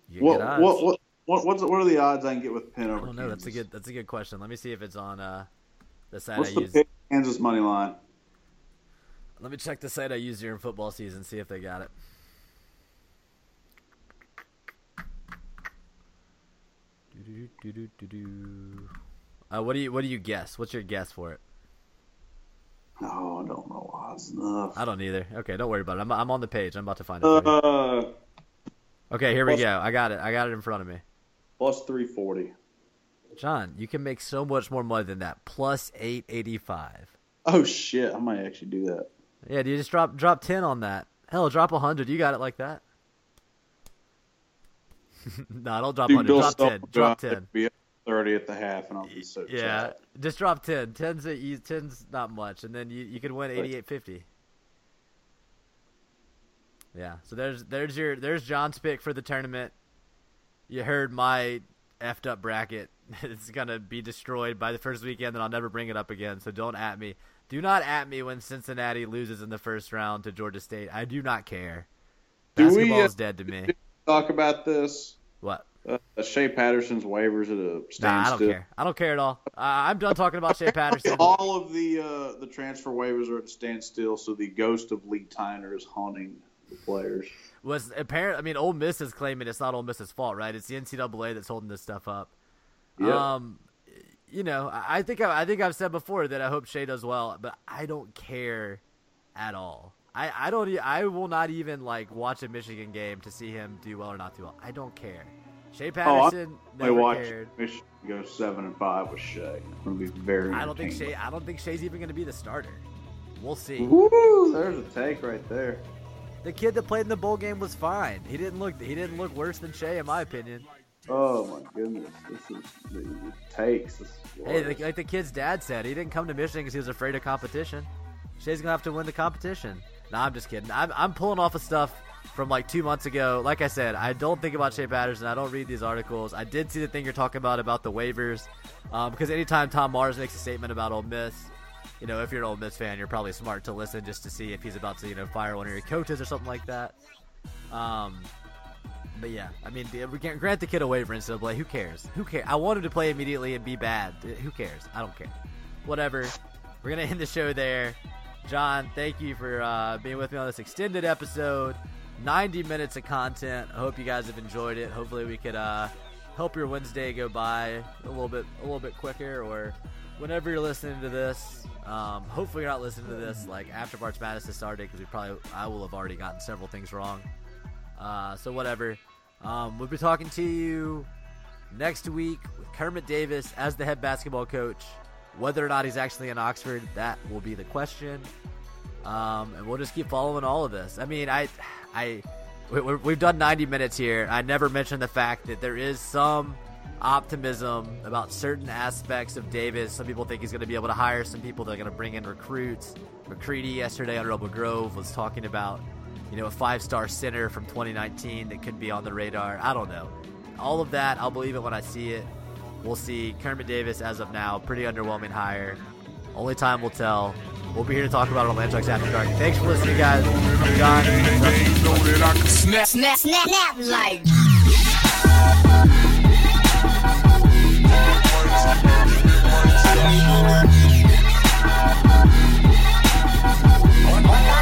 You get What, what what what what's what are the odds I can get with Penn I over? don't know. That's a good that's a good question. Let me see if it's on uh, the site What's I the use. Penn Kansas money line? Let me check the site I use during football season, see if they got it. Uh, what do you what do you guess? What's your guess for it? Oh, I don't know odds enough. I don't either. Okay, don't worry about it. I'm I'm on the page. I'm about to find it. Uh, Okay, here we go. I got it. I got it in front of me. Plus three forty. John, you can make so much more money than that. Plus eight eighty five. Oh shit! I might actually do that. Yeah, do you just drop drop ten on that. Hell, drop a hundred. You got it like that. no, don't drop Dude, hundred. Drop ten. will Drop ten. Be up thirty at the half, and I'll be so Yeah, just drop ten. Ten's a, you- ten's not much, and then you you could win eighty eight fifty. Yeah, so there's there's your there's John's pick for the tournament. You heard my effed up bracket. It's gonna be destroyed by the first weekend, and I'll never bring it up again. So don't at me. Do not at me when Cincinnati loses in the first round to Georgia State. I do not care. Do Basketball uh, is dead to me. Talk about this. What? Uh, Shea Patterson's waivers at a standstill. Nah, I don't care. I don't care at all. Uh, I'm done talking about Shea Patterson. All of the uh, the transfer waivers are at standstill, so the ghost of Lee Tyner is haunting the players. Was apparent. I mean, Ole Miss is claiming it's not Ole Miss's fault, right? It's the NCAA that's holding this stuff up. Yeah. Um, you know, I think I, I think I've said before that I hope Shea does well, but I don't care at all. I, I don't I will not even like watch a Michigan game to see him do well or not do well. I don't care. Shea Oh, I- Patterson I never watched cared. Michigan go seven and five with Shea. It's to be very. I don't think. Shea. I don't think Shea's even going to be the starter. We'll see. Woo! There's a take right there. The kid that played in the bowl game was fine. He didn't look. He didn't look worse than Shea, in my opinion. Oh my goodness, this is the, the takes. This is Hey, glorious. like, the kid's dad said, he didn't come to Michigan because he was afraid of competition. Shea's gonna have to win the competition. Nah, I'm just kidding. I'm, I'm pulling off of stuff from like two months ago. Like I said, I don't think about Shea Patterson. I don't read these articles. I did see the thing you're talking about about the waivers, um, because anytime Tom Mars makes a statement about Ole Miss, you know, if you're an Ole Miss fan, you're probably smart to listen just to see if he's about to, you know, fire one of your coaches or something like that. Um, but yeah, I mean, we can't grant the kid a waiver instead of play. Who cares? Who cares? I want him to play immediately and be bad. Who cares? I don't care. Whatever. We're gonna end the show there. John, thank you for uh, being with me on this extended episode. 90 minutes of content. I hope you guys have enjoyed it. Hopefully, we could uh, help your Wednesday go by a little bit, a little bit quicker, or whenever you're listening to this. Um, hopefully, you're not listening to this like after March Madness has started because we probably I will have already gotten several things wrong. Uh, so whatever. Um, we'll be talking to you next week with Kermit Davis as the head basketball coach. Whether or not he's actually in Oxford, that will be the question. Um, and we'll just keep following all of this. I mean, I, I, we, we've done 90 minutes here. I never mentioned the fact that there is some optimism about certain aspects of Davis. Some people think he's going to be able to hire some people that are going to bring in recruits. McCready yesterday on Rebel Grove was talking about, you know, a five-star center from 2019 that could be on the radar. I don't know. All of that, I'll believe it when I see it. We'll see. Kermit Davis, as of now, pretty underwhelming hire. Only time will tell. We'll be here to talk about it on Land After Dark. Thanks for listening, guys. John. snap. Snap, snap, snap like. They